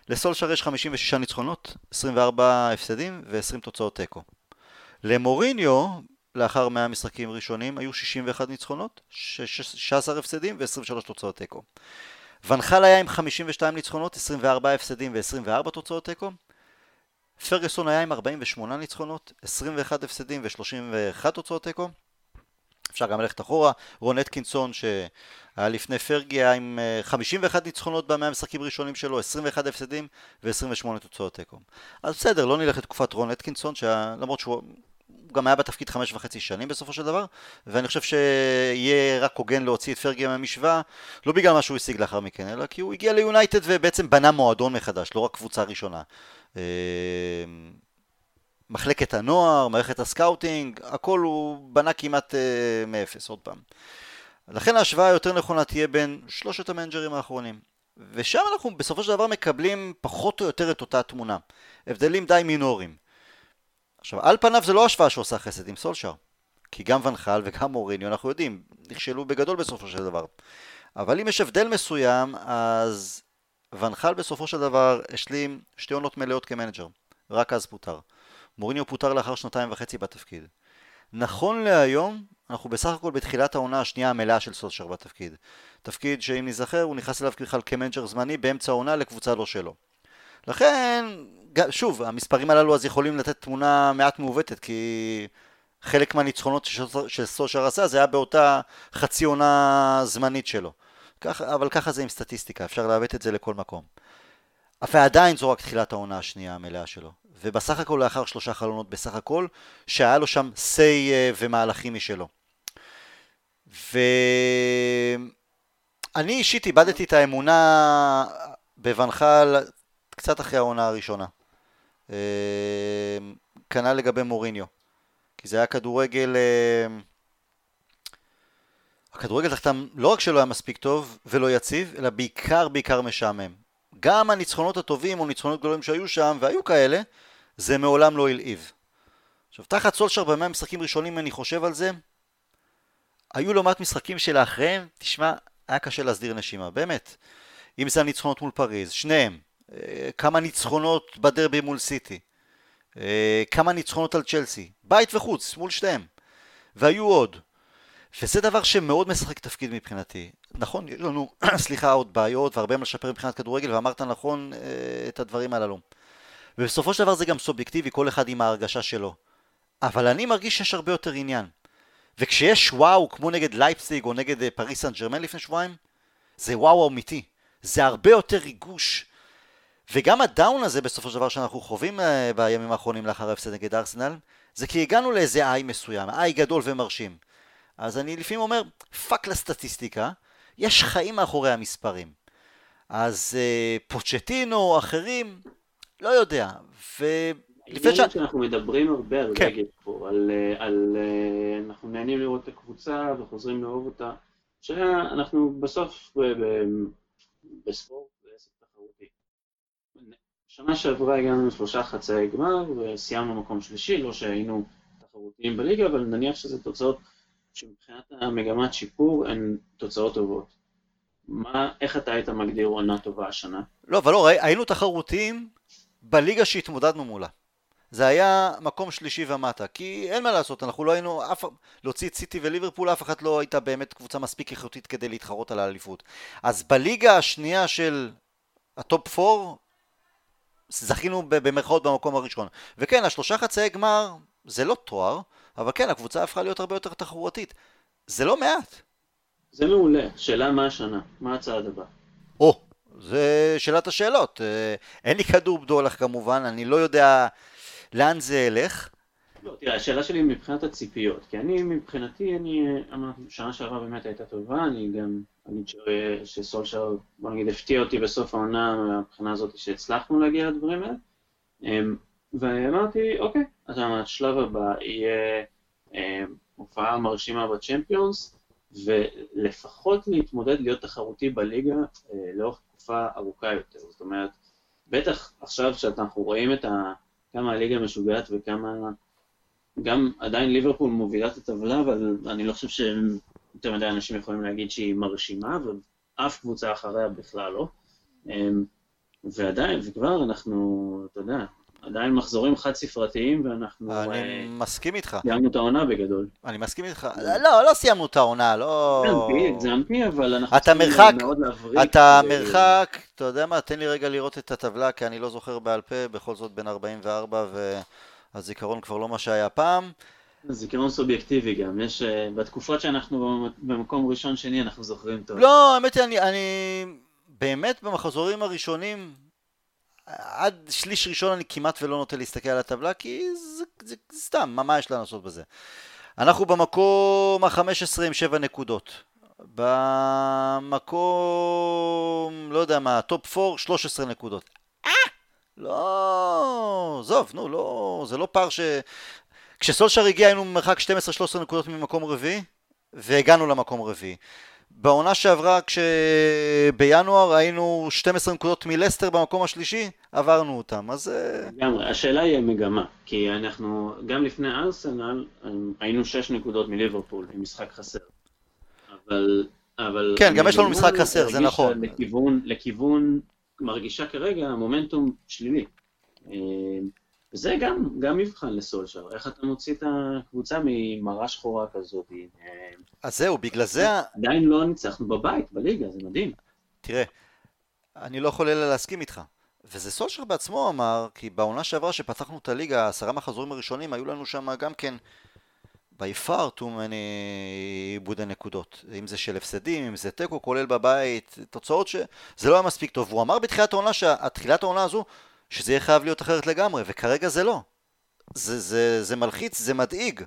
לסולשר יש 56 ניצחונות, 24 הפסדים ו-20 תוצאות תיקו למוריניו לאחר 100 משחקים ראשונים היו 61 ניצחונות, 16 הפסדים ו-23 תוצאות תיקו. ונחל היה עם 52 ניצחונות, 24 הפסדים ו-24 תוצאות תיקו. פרגוסון היה עם 48 ניצחונות, 21 הפסדים ו-31 תוצאות תיקו. אפשר גם ללכת אחורה, רון אטקינסון שהיה לפני פרגי היה עם 51 אה, ניצחונות במאה המשחקים הראשונים שלו, 21 הפסדים ו-28 תוצאות תיקו. אז בסדר, לא נלך לתקופת רון אטקינסון, למרות שהוא הוא גם היה בתפקיד חמש וחצי שנים בסופו של דבר, ואני חושב שיהיה רק הוגן להוציא את פרגי מהמשוואה, לא בגלל מה שהוא השיג לאחר מכן, אלא כי הוא הגיע ליונייטד ובעצם בנה מועדון מחדש, לא רק קבוצה ראשונה. אה, מחלקת הנוער, מערכת הסקאוטינג, הכל הוא בנה כמעט אה, מאפס, עוד פעם. לכן ההשוואה היותר נכונה תהיה בין שלושת המנג'רים האחרונים. ושם אנחנו בסופו של דבר מקבלים פחות או יותר את אותה תמונה. הבדלים די מינוריים. עכשיו, על פניו זה לא השוואה שעושה חסד עם סולשר. כי גם ואן חאל וגם מוריניו, אנחנו יודעים, נכשלו בגדול בסופו של דבר. אבל אם יש הבדל מסוים, אז ואן חאל בסופו של דבר השלים שתי עונות מלאות כמנג'ר. רק אז פוטר. מוריניו פוטר לאחר שנתיים וחצי בתפקיד. נכון להיום, אנחנו בסך הכל בתחילת העונה השנייה המלאה של סולשר בתפקיד. תפקיד שאם נזכר, הוא נכנס אליו בכלל כמנג'ר זמני באמצע העונה לקבוצה לא שלו. לכן, שוב, המספרים הללו אז יכולים לתת תמונה מעט מעוותת, כי חלק מהניצחונות שסולשר עשה זה היה באותה חצי עונה זמנית שלו. כך, אבל ככה זה עם סטטיסטיקה, אפשר לעוות את זה לכל מקום. ועדיין זו רק תחילת העונה השנייה המלאה שלו. ובסך הכל לאחר שלושה חלונות בסך הכל, שהיה לו שם say uh, ומהלכים משלו. ואני אישית איבדתי את האמונה בוונחל קצת אחרי העונה הראשונה. אה, כנ"ל לגבי מוריניו. כי זה היה כדורגל... אה, הכדורגל תחתם לא רק שלא היה מספיק טוב ולא יציב, אלא בעיקר בעיקר משעמם. גם הניצחונות הטובים או ניצחונות גדולים שהיו שם, והיו כאלה, זה מעולם לא הלהיב. עכשיו, תחת סולשר במאה משחקים ראשונים, אני חושב על זה, היו לא מעט משחקים שלאחריהם, תשמע, היה קשה להסדיר נשימה, באמת. אם זה הניצחונות מול פריז, שניהם. אה, כמה ניצחונות בדרבי מול סיטי, אה, כמה ניצחונות על צ'לסי, בית וחוץ, מול שתיהם, והיו עוד. וזה דבר שמאוד משחק תפקיד מבחינתי. נכון, יש לנו, סליחה, עוד בעיות והרבה מה לשפר מבחינת כדורגל, ואמרת נכון אה, את הדברים הללו. ובסופו של דבר זה גם סובייקטיבי, כל אחד עם ההרגשה שלו. אבל אני מרגיש שיש הרבה יותר עניין. וכשיש וואו, כמו נגד לייפסיג או נגד פריס סן ג'רמן לפני שבועיים, זה וואו אמיתי. זה הרבה יותר ריגוש, וגם ה down הזה בסופו של דבר שאנחנו חווים אה, בימים האחרונים לאחר ההפסד נגד ארסנל, זה כי הגענו לאיזה high מסוים, high גדול ומרשים. אז אני לפעמים אומר, fuck לסטטיסטיקה, יש חיים מאחורי המספרים. אז אה, פוצ'טינו אחרים, לא יודע. ו... לפני ש... שאנחנו מדברים הרבה על כן. רגל פה, על, אה, על, אה, אנחנו נהנים לראות את הקבוצה וחוזרים לאהוב אותה, שאנחנו בסוף בספורט. שנה שעברה הגענו לשלושה חצאי גמר וסיימנו מקום שלישי, לא שהיינו תחרותיים בליגה, אבל נניח שזה תוצאות שמבחינת המגמת שיפור הן תוצאות טובות. מה, איך אתה היית מגדיר עונה טובה השנה? לא, אבל לא, היינו תחרותיים בליגה שהתמודדנו מולה. זה היה מקום שלישי ומטה, כי אין מה לעשות, אנחנו לא היינו, אף, להוציא את סיטי וליברפול, אף אחת לא הייתה באמת קבוצה מספיק איכותית כדי להתחרות על האליפות. אז בליגה השנייה של ה top 4, זכינו במרכאות במקום הראשון. וכן, השלושה חצאי גמר זה לא תואר, אבל כן, הקבוצה הפכה להיות הרבה יותר תחרותית. זה לא מעט. זה מעולה. שאלה מה השנה? מה הצעד הבא? או, זה שאלת השאלות. אה, אין לי כדור בדולח כמובן, אני לא יודע לאן זה ילך. לא, תראה, השאלה שלי מבחינת הציפיות, כי אני מבחינתי, אני, שנה שעברה באמת הייתה טובה, אני גם אגיד שסולשר, בוא נגיד, הפתיע אותי בסוף העונה מהבחינה הזאת שהצלחנו להגיע לדברים האלה. אמ, ואמרתי, אוקיי, אז השלב הבא יהיה אה, הופעה מרשימה בצ'מפיונס, ולפחות להתמודד להיות תחרותי בליגה אה, לאורך תקופה ארוכה יותר. זאת אומרת, בטח עכשיו שאנחנו רואים את ה... כמה הליגה משוגעת וכמה... גם עדיין ליברפול מובילה את הטבלה, אבל אני לא חושב שיותר מדי אנשים יכולים להגיד שהיא מרשימה, ואף קבוצה אחריה בכלל לא. אמ, ועדיין, וכבר אנחנו, אתה יודע, עדיין מחזורים חד ספרתיים ואנחנו... אני אה, מסכים איתך. סיימנו את העונה בגדול. אני מסכים איתך. לא, לא סיימנו את העונה, לא... הגזמתי, אבל אנחנו צריכים מרחק, מאוד להבריק. אתה מרחק, אתה יודע מה, תן לי רגע לראות את הטבלה, כי אני לא זוכר בעל פה, בכל זאת בין 44 והזיכרון כבר לא מה שהיה פעם. זיכרון סובייקטיבי גם, יש, אה, בתקופות שאנחנו במקום ראשון שני אנחנו זוכרים טוב. לא, האמת היא, אני, אני באמת במחזורים הראשונים, עד שליש ראשון אני כמעט ולא נוטה להסתכל על הטבלה, כי זה, זה, זה סתם, מה יש לנו לעשות בזה? אנחנו במקום ה-15 עם 7 נקודות. במקום, לא יודע מה, טופ 4, 13 נקודות. אה! לא, עזוב, נו, לא, זה לא פער ש... כשסולשר הגיע היינו במרחק 12-13 נקודות ממקום רביעי, והגענו למקום רביעי. בעונה שעברה כשבינואר היינו 12 נקודות מלסטר במקום השלישי, עברנו אותם, אז... אה, לגמרי, השאלה היא המגמה, כי אנחנו, גם לפני ארסנל, היינו 6 נקודות מליברפול עם משחק חסר. אבל... אבל כן, גם יש לנו משחק חסר, זה נכון. לכיוון, לכיוון, מרגישה כרגע מומנטום שלילי. וזה גם, גם מבחן לסולשר, איך אתה מוציא את הקבוצה ממראה שחורה כזאת. אז זהו, בגלל זה... עדיין לא ניצחנו בבית, בליגה, זה מדהים. תראה, אני לא יכול אלא להסכים איתך. וזה סולשר בעצמו אמר, כי בעונה שעברה שפתחנו את הליגה, עשרה מחזורים הראשונים, היו לנו שם גם כן by far too many עיבודי נקודות. אם זה של הפסדים, אם זה תיקו, כולל בבית, תוצאות שזה לא היה מספיק טוב. והוא אמר בתחילת העונה, שתחילת העונה הזו, שזה יהיה חייב להיות אחרת לגמרי, וכרגע זה לא. זה, זה, זה מלחיץ, זה מדאיג.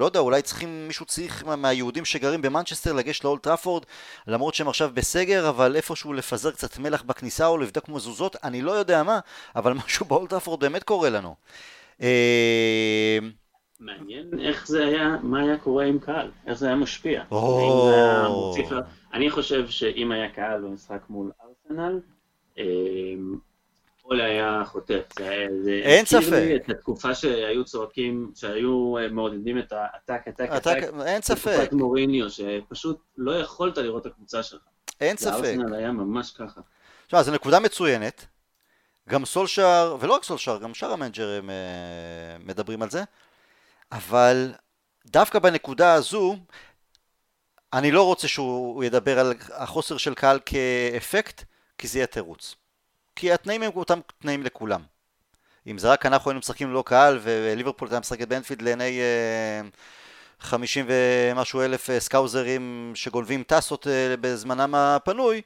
לא יודע, אולי צריכים, מישהו צריך מהיהודים שגרים במנצ'סטר לגשת לאולט טראפורד, למרות שהם עכשיו בסגר, אבל איפשהו לפזר קצת מלח בכניסה או לבדוק מזוזות, אני לא יודע מה, אבל משהו באולט טראפורד באמת קורה לנו. אה, מעניין איך זה היה, מה היה קורה עם קהל, איך זה היה משפיע. אני חושב שאם היה קהל במשחק מול ארסנל, אולי היה חוטף. אין ספק. זה לי את התקופה שהיו צועקים, שהיו אה, מעודדים את העתק, עתק, עתק. אין ספק. תקופת מוריניו, שפשוט לא יכולת לראות את הקבוצה שלך. אין ספק. לארסנל היה ממש ככה. תשמע, זו נקודה מצוינת. גם סולשאר, ולא רק סולשאר, גם שאר המנג'רים אה, מדברים על זה. אבל דווקא בנקודה הזו, אני לא רוצה שהוא ידבר על החוסר של קהל כאפקט, כי זה יהיה תירוץ. כי התנאים הם אותם תנאים לכולם. אם זה רק אנחנו היינו משחקים ללא קהל וליברפול הייתה משחקת באנפילד לעיני אה, חמישים ומשהו אלף אה, סקאוזרים שגונבים טסות אה, בזמנם הפנוי,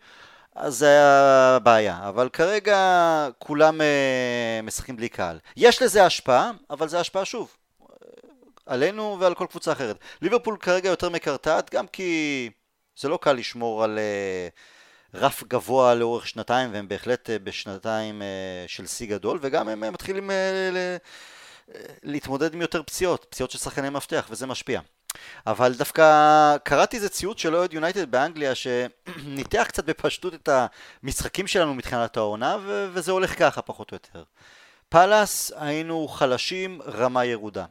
אז זה היה בעיה, אבל כרגע כולם משחקים בלי קהל. יש לזה השפעה, אבל זה השפעה שוב, עלינו ועל כל קבוצה אחרת. ליברפול כרגע יותר מקרטעת, גם כי זה לא קל לשמור על uh, רף גבוה לאורך שנתיים, והם בהחלט uh, בשנתיים uh, של שיא גדול, וגם הם uh, מתחילים להתמודד עם יותר פציעות, פציעות של שחקני מפתח, וזה משפיע. אבל דווקא קראתי איזה ציוץ של אוהד יונייטד באנגליה שניתח קצת בפשטות את המשחקים שלנו מתחילת העונה ו- וזה הולך ככה פחות או יותר. פאלאס היינו חלשים, רמה ירודה.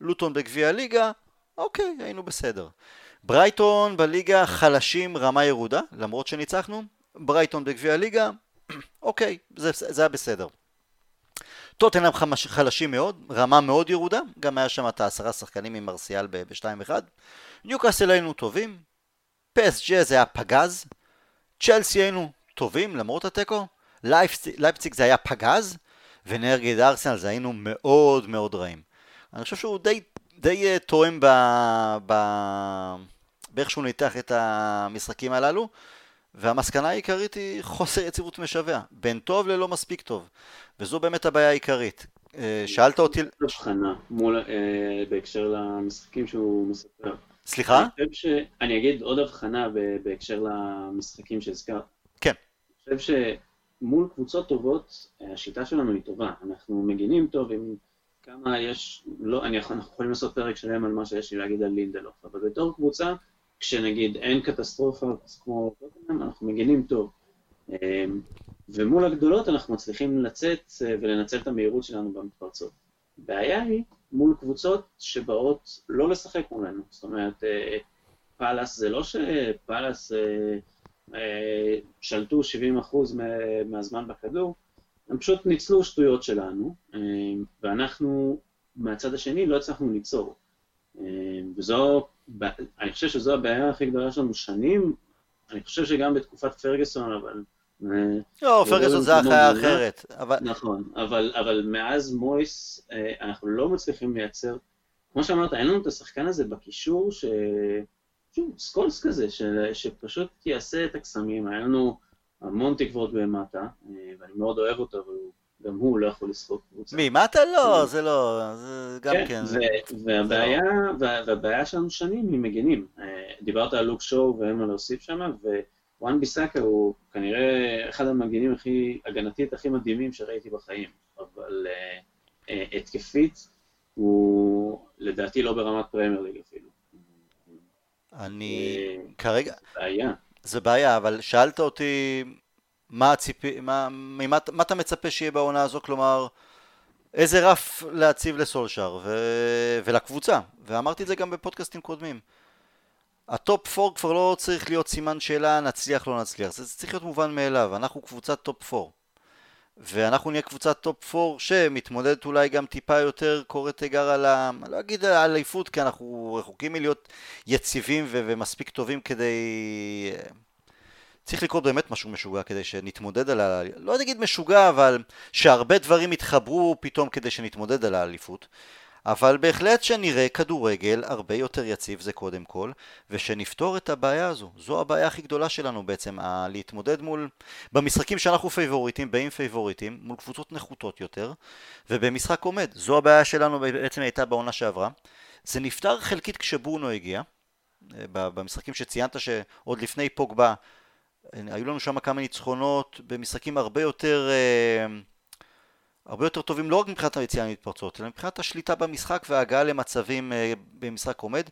לוטון בגביע הליגה, אוקיי, היינו בסדר. ברייטון בליגה חלשים, רמה ירודה, למרות שניצחנו. ברייטון בגביע הליגה, אוקיי, זה, זה היה בסדר. טוטנאם חלשים מאוד, רמה מאוד ירודה, גם היה שם את העשרה שחקנים עם מרסיאל ב-2-1. ניוקאסל היינו טובים, פס ג'ה זה היה פגז, צ'לסי היינו טובים למרות התיקו, לייפציג זה היה פגז, ונגד ארסנל זה היינו מאוד מאוד רעים. אני חושב שהוא די, די אה, תואם ב... ב... באיך שהוא ניתח את המשחקים הללו. והמסקנה העיקרית היא חוסר יציבות משווע, בין טוב ללא מספיק טוב, וזו באמת הבעיה העיקרית. אה, שאלת אותי... הבחנה מול, אה, בהקשר למשחקים שהוא מספר. סליחה? אני, ש... אני אגיד עוד הבחנה בהקשר למשחקים שהזכרת. כן. אני חושב שמול קבוצות טובות, השיטה שלנו היא טובה. אנחנו מגינים טוב עם כמה יש, לא, אני, אנחנו יכולים לעשות פרק שלם על מה שיש לי להגיד על לינדלוף, אבל בתור קבוצה, כשנגיד אין קטסטרופה כמו טוטנאם, אנחנו מגינים טוב. אמ, ומול הגדולות אנחנו מצליחים לצאת אה, ולנצל את המהירות שלנו במתפרצות. הבעיה היא מול קבוצות שבאות לא לשחק מולנו. זאת אומרת, אה, פאלאס זה לא שפאלאס אה, שלטו 70% מהזמן בכדור, הם פשוט ניצלו שטויות שלנו, ואנחנו מהצד השני לא הצלחנו ליצור. וזו אני חושב שזו הבעיה הכי גדולה שלנו שנים, אני חושב שגם בתקופת פרגוסון, אבל... אה, לא, פרגוסון זה החיה אחרת. אבל... נכון, אבל, אבל מאז מויס אה, אנחנו לא מצליחים לייצר, כמו שאמרת, אין לנו את השחקן הזה בקישור, ש... שוב, סקולס כזה, ש... שפשוט יעשה את הקסמים, היה לנו המון תקוות במאטה, אה, ואני מאוד אוהב אותו, אבל גם הוא לא יכול לסחוב קבוצה. מי, מה אתה לא? זה לא, זה גם כן. כן, והבעיה, והבעיה שלנו השנייה היא מגנים. אה, דיברת על לוק שו ואין מה להוסיף שם, ווואן ביסאקה הוא כנראה אחד המגנים הכי, הגנתית הכי מדהימים שראיתי בחיים, אבל אה, אה, התקפית הוא לדעתי לא ברמת פרמייר ליג אפילו. אני כרגע... בעיה. זה בעיה, אבל שאלת אותי מה, הציפי, מה, מה, מה אתה מצפה שיהיה בעונה הזו, כלומר, איזה רף להציב לסולשר ו, ולקבוצה, ואמרתי את זה גם בפודקאסטים קודמים. הטופ 4 כבר לא צריך להיות סימן שאלה נצליח לא נצליח, זה צריך להיות מובן מאליו, אנחנו קבוצת טופ 4 ואנחנו נהיה קבוצת טופ 4 שמתמודדת אולי גם טיפה יותר קורא תיגר על ה... לא אגיד על אליפות כי אנחנו רחוקים מלהיות יציבים ו- ומספיק טובים כדי צריך לקרות באמת משהו משוגע כדי שנתמודד על ה... לא נגיד משוגע, אבל שהרבה דברים יתחברו פתאום כדי שנתמודד על האליפות. אבל בהחלט שנראה כדורגל הרבה יותר יציב זה קודם כל, ושנפתור את הבעיה הזו. זו הבעיה הכי גדולה שלנו בעצם, ה- להתמודד מול... במשחקים שאנחנו פייבוריטים, באים פייבוריטים, מול קבוצות נחותות יותר, ובמשחק עומד. זו הבעיה שלנו בעצם הייתה בעונה שעברה. זה נפתר חלקית כשברונו הגיע, אה, במשחקים שציינת שעוד לפני פוגבה היו לנו שם כמה ניצחונות במשחקים הרבה יותר אה, הרבה יותר טובים לא רק מבחינת היציאה למתפרצות אלא מבחינת השליטה במשחק וההגעה למצבים אה, במשחק עומד.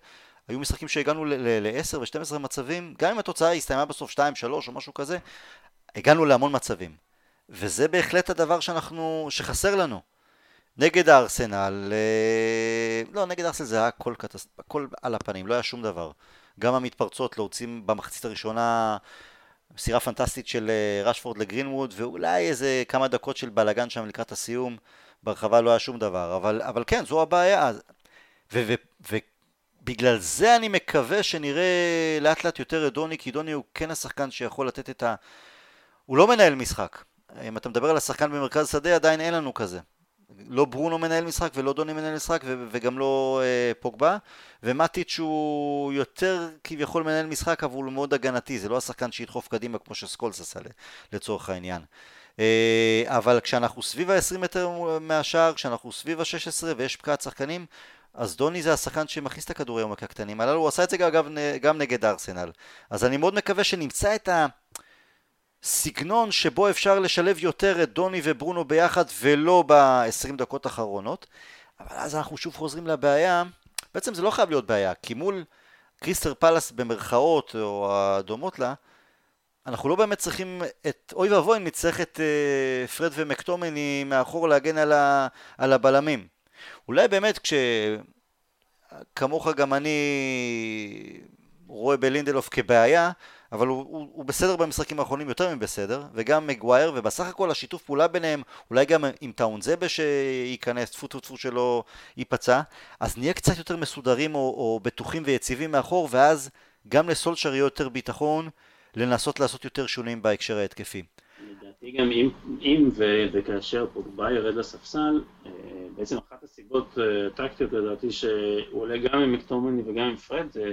היו משחקים שהגענו ל-10 ו-12 מצבים גם אם התוצאה הסתיימה בסוף 2-3 או משהו כזה הגענו להמון מצבים. וזה בהחלט הדבר שאנחנו, שחסר לנו. נגד הארסנל, אה, לא נגד הארסנל זה היה הכל, קטס... הכל על הפנים, לא היה שום דבר. גם המתפרצות להוציא במחצית הראשונה מסירה פנטסטית של אה, רשפורד לגרינווד, ואולי איזה כמה דקות של בלאגן שם לקראת הסיום, ברחבה לא היה שום דבר, אבל, אבל כן, זו הבעיה. ובגלל זה אני מקווה שנראה לאט לאט יותר את דוני, כי דוני הוא כן השחקן שיכול לתת את ה... הוא לא מנהל משחק. אם אתה מדבר על השחקן במרכז שדה, עדיין אין לנו כזה. לא ברונו מנהל משחק ולא דוני מנהל משחק ו- וגם לא אה, פוגבה ומטיץ' הוא יותר כביכול מנהל משחק אבל הוא מאוד הגנתי זה לא השחקן שידחוף קדימה כמו שסקולס עשה לצורך העניין. אה, אבל כשאנחנו סביב ה-20 מטר מהשער כשאנחנו סביב ה-16 ויש פקעת שחקנים אז דוני זה השחקן שמכניס את הכדורים הקטנים. הללו הוא עשה את זה אגב גם נגד ארסנל. אז אני מאוד מקווה שנמצא את ה... סגנון שבו אפשר לשלב יותר את דוני וברונו ביחד ולא ב-20 דקות האחרונות אבל אז אנחנו שוב חוזרים לבעיה. בעצם זה לא חייב להיות בעיה כי מול קריסטר פלאס במרכאות או הדומות לה אנחנו לא באמת צריכים את אוי ואבוי נצטרך את uh, פרד ומקטומני מאחור להגן על, ה, על הבלמים. אולי באמת כשכמוך גם אני רואה בלינדלוף כבעיה אבל הוא, הוא, הוא בסדר במשחקים האחרונים יותר מבסדר, וגם מגווייר, ובסך הכל השיתוף פעולה ביניהם, אולי גם עם טאונזבה שייכנס, טפו טפו טפו שלא ייפצע, אז נהיה קצת יותר מסודרים או, או בטוחים ויציבים מאחור, ואז גם לסולשר יהיה יותר ביטחון לנסות לעשות יותר שונים בהקשר ההתקפי. לדעתי גם אם, אם ו, וכאשר פוגבה ירד לספסל, אה, בעצם אחת הסיבות הטקטיות אה, לדעתי שהוא עולה גם עם מקטומני וגם עם פרד, זה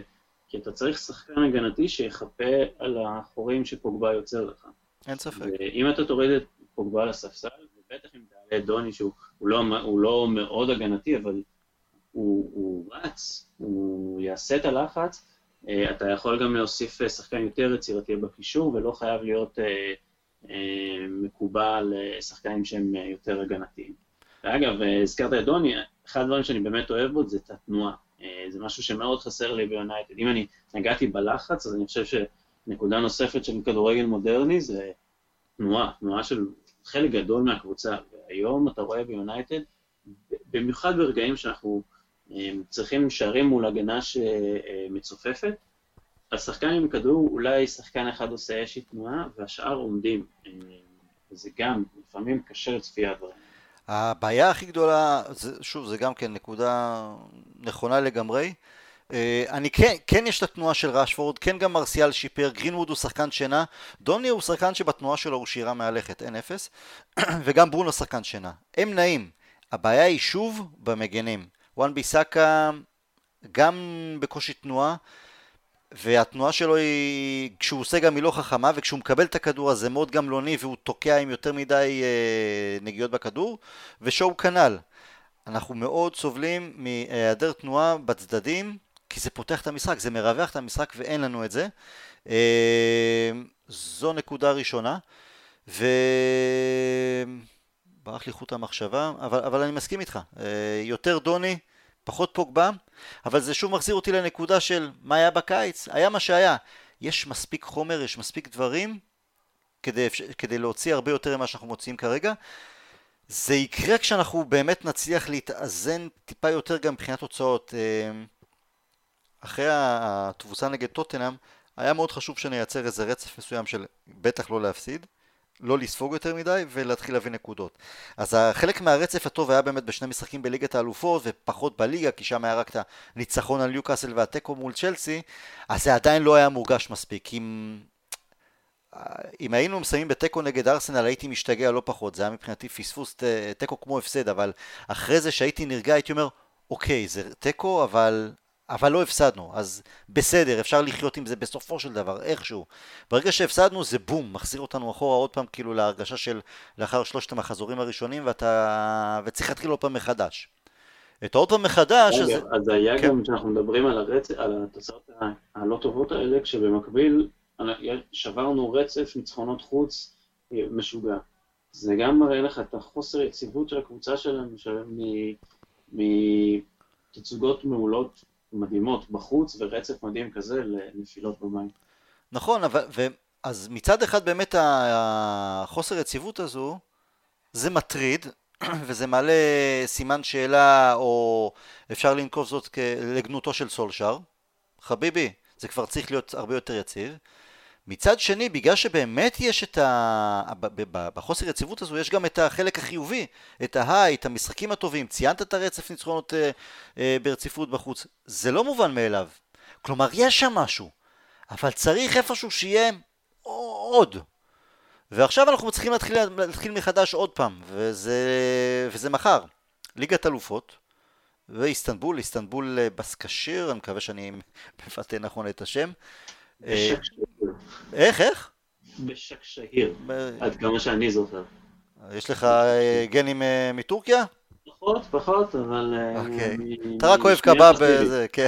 כי אתה צריך שחקן הגנתי שיחפה על החורים שפוגבה יוצר לך. אין ספק. ואם אתה תוריד את פוגבה לספסל, ובטח אם תעלה את דוני שהוא הוא לא, הוא לא מאוד הגנתי, אבל הוא, הוא רץ, הוא יעשה את הלחץ, אה, אתה יכול גם להוסיף שחקן יותר יצירתי בקישור, ולא חייב להיות אה, אה, מקובל לשחקנים שהם יותר הגנתיים. ואגב, הזכרת את דוני, אחד הדברים שאני באמת אוהב בו זה את התנועה. אה, זה משהו שמאוד חסר לי ביונייטד. אם אני נגעתי בלחץ, אז אני חושב שנקודה נוספת של כדורגל מודרני זה תנועה, תנועה של חלק גדול מהקבוצה. והיום אתה רואה ביונייטד, במיוחד ברגעים שאנחנו אה, צריכים שערים מול הגנה שמצופפת, השחקן עם כדור, אולי שחקן אחד עושה איזושהי תנועה, והשאר עומדים. אה, וזה גם, לפעמים קשה לצפייה הדברים. הבעיה הכי גדולה, זה, שוב, זה גם כן נקודה נכונה לגמרי. Uh, אני כן, כן יש את התנועה של ראשפורד, כן גם מרסיאל שיפר, גרינווד הוא שחקן שינה, דוני הוא שחקן שבתנועה שלו הוא שירה מהלכת, אין אפס, וגם ברונו שחקן שינה. הם נעים. הבעיה היא שוב במגנים. וואן ביסאקה גם בקושי תנועה, והתנועה שלו היא, כשהוא עושה גם היא לא חכמה, וכשהוא מקבל את הכדור הזה מאוד גמלוני והוא תוקע עם יותר מדי אה, נגיעות בכדור, ושואו כנ"ל. אנחנו מאוד סובלים מהיעדר תנועה בצדדים, כי זה פותח את המשחק, זה מרווח את המשחק ואין לנו את זה. אה, זו נקודה ראשונה, ו... ברח לי חוט המחשבה, אבל, אבל אני מסכים איתך. אה, יותר דוני, פחות פוגבה, אבל זה שוב מחזיר אותי לנקודה של מה היה בקיץ, היה מה שהיה. יש מספיק חומר, יש מספיק דברים כדי, כדי להוציא הרבה יותר ממה שאנחנו מוציאים כרגע. זה יקרה כשאנחנו באמת נצליח להתאזן טיפה יותר גם מבחינת תוצאות. אה, אחרי התבוסה נגד טוטנאם, היה מאוד חשוב שנייצר איזה רצף מסוים של בטח לא להפסיד. לא לספוג יותר מדי ולהתחיל להביא נקודות. אז חלק מהרצף הטוב היה באמת בשני משחקים בליגת האלופות ופחות בליגה, כי שם היה רק את הניצחון על ניוקאסל והתיקו מול צ'לסי, אז זה עדיין לא היה מורגש מספיק. אם, אם היינו מסיימים בתיקו נגד ארסנל הייתי משתגע לא פחות, זה היה מבחינתי פספוס תיקו כמו הפסד, אבל אחרי זה שהייתי נרגע הייתי אומר, אוקיי, זה תיקו, אבל אבל לא הפסדנו, אז בסדר, אפשר לחיות עם זה בסופו של דבר, איכשהו. ברגע שהפסדנו זה בום, מחזיר אותנו אחורה עוד פעם כאילו להרגשה של לאחר שלושת המחזורים הראשונים ואתה... וצריך להתחיל עוד פעם מחדש. את העוד פעם מחדש... רגע, אז, אז היה כן. גם כשאנחנו מדברים על, הרצ... על התוצאות הלא טובות האלה, כשבמקביל שברנו רצף ניצחונות חוץ משוגע. זה גם מראה לך את החוסר יציבות של הקבוצה שלנו, מתצוגות מעולות מדהימות בחוץ ורצף מדהים כזה לנפילות במים. נכון, אבל, ו, אז מצד אחד באמת החוסר יציבות הזו זה מטריד וזה מעלה סימן שאלה או אפשר לנקוב זאת לגנותו של סולשר חביבי, זה כבר צריך להיות הרבה יותר יציב מצד שני, בגלל שבאמת יש את ה... בחוסר יציבות הזו יש גם את החלק החיובי, את ההיי, את המשחקים הטובים, ציינת את הרצף ניצחונות אה, אה, ברציפות בחוץ, זה לא מובן מאליו. כלומר, יש שם משהו, אבל צריך איפשהו שיהיה עוד. ועכשיו אנחנו צריכים להתחיל, להתחיל מחדש עוד פעם, וזה, וזה מחר. ליגת אלופות, ואיסטנבול, איסטנבול אה, בסקשיר, אני מקווה שאני מבטא נכון את השם. בשק איך, איך? בשק שהיר, עד כמה שאני זוכר. יש לך גנים מטורקיה? פחות, פחות, אבל... אוקיי. אתה רק אוהב קבב וזה, כן.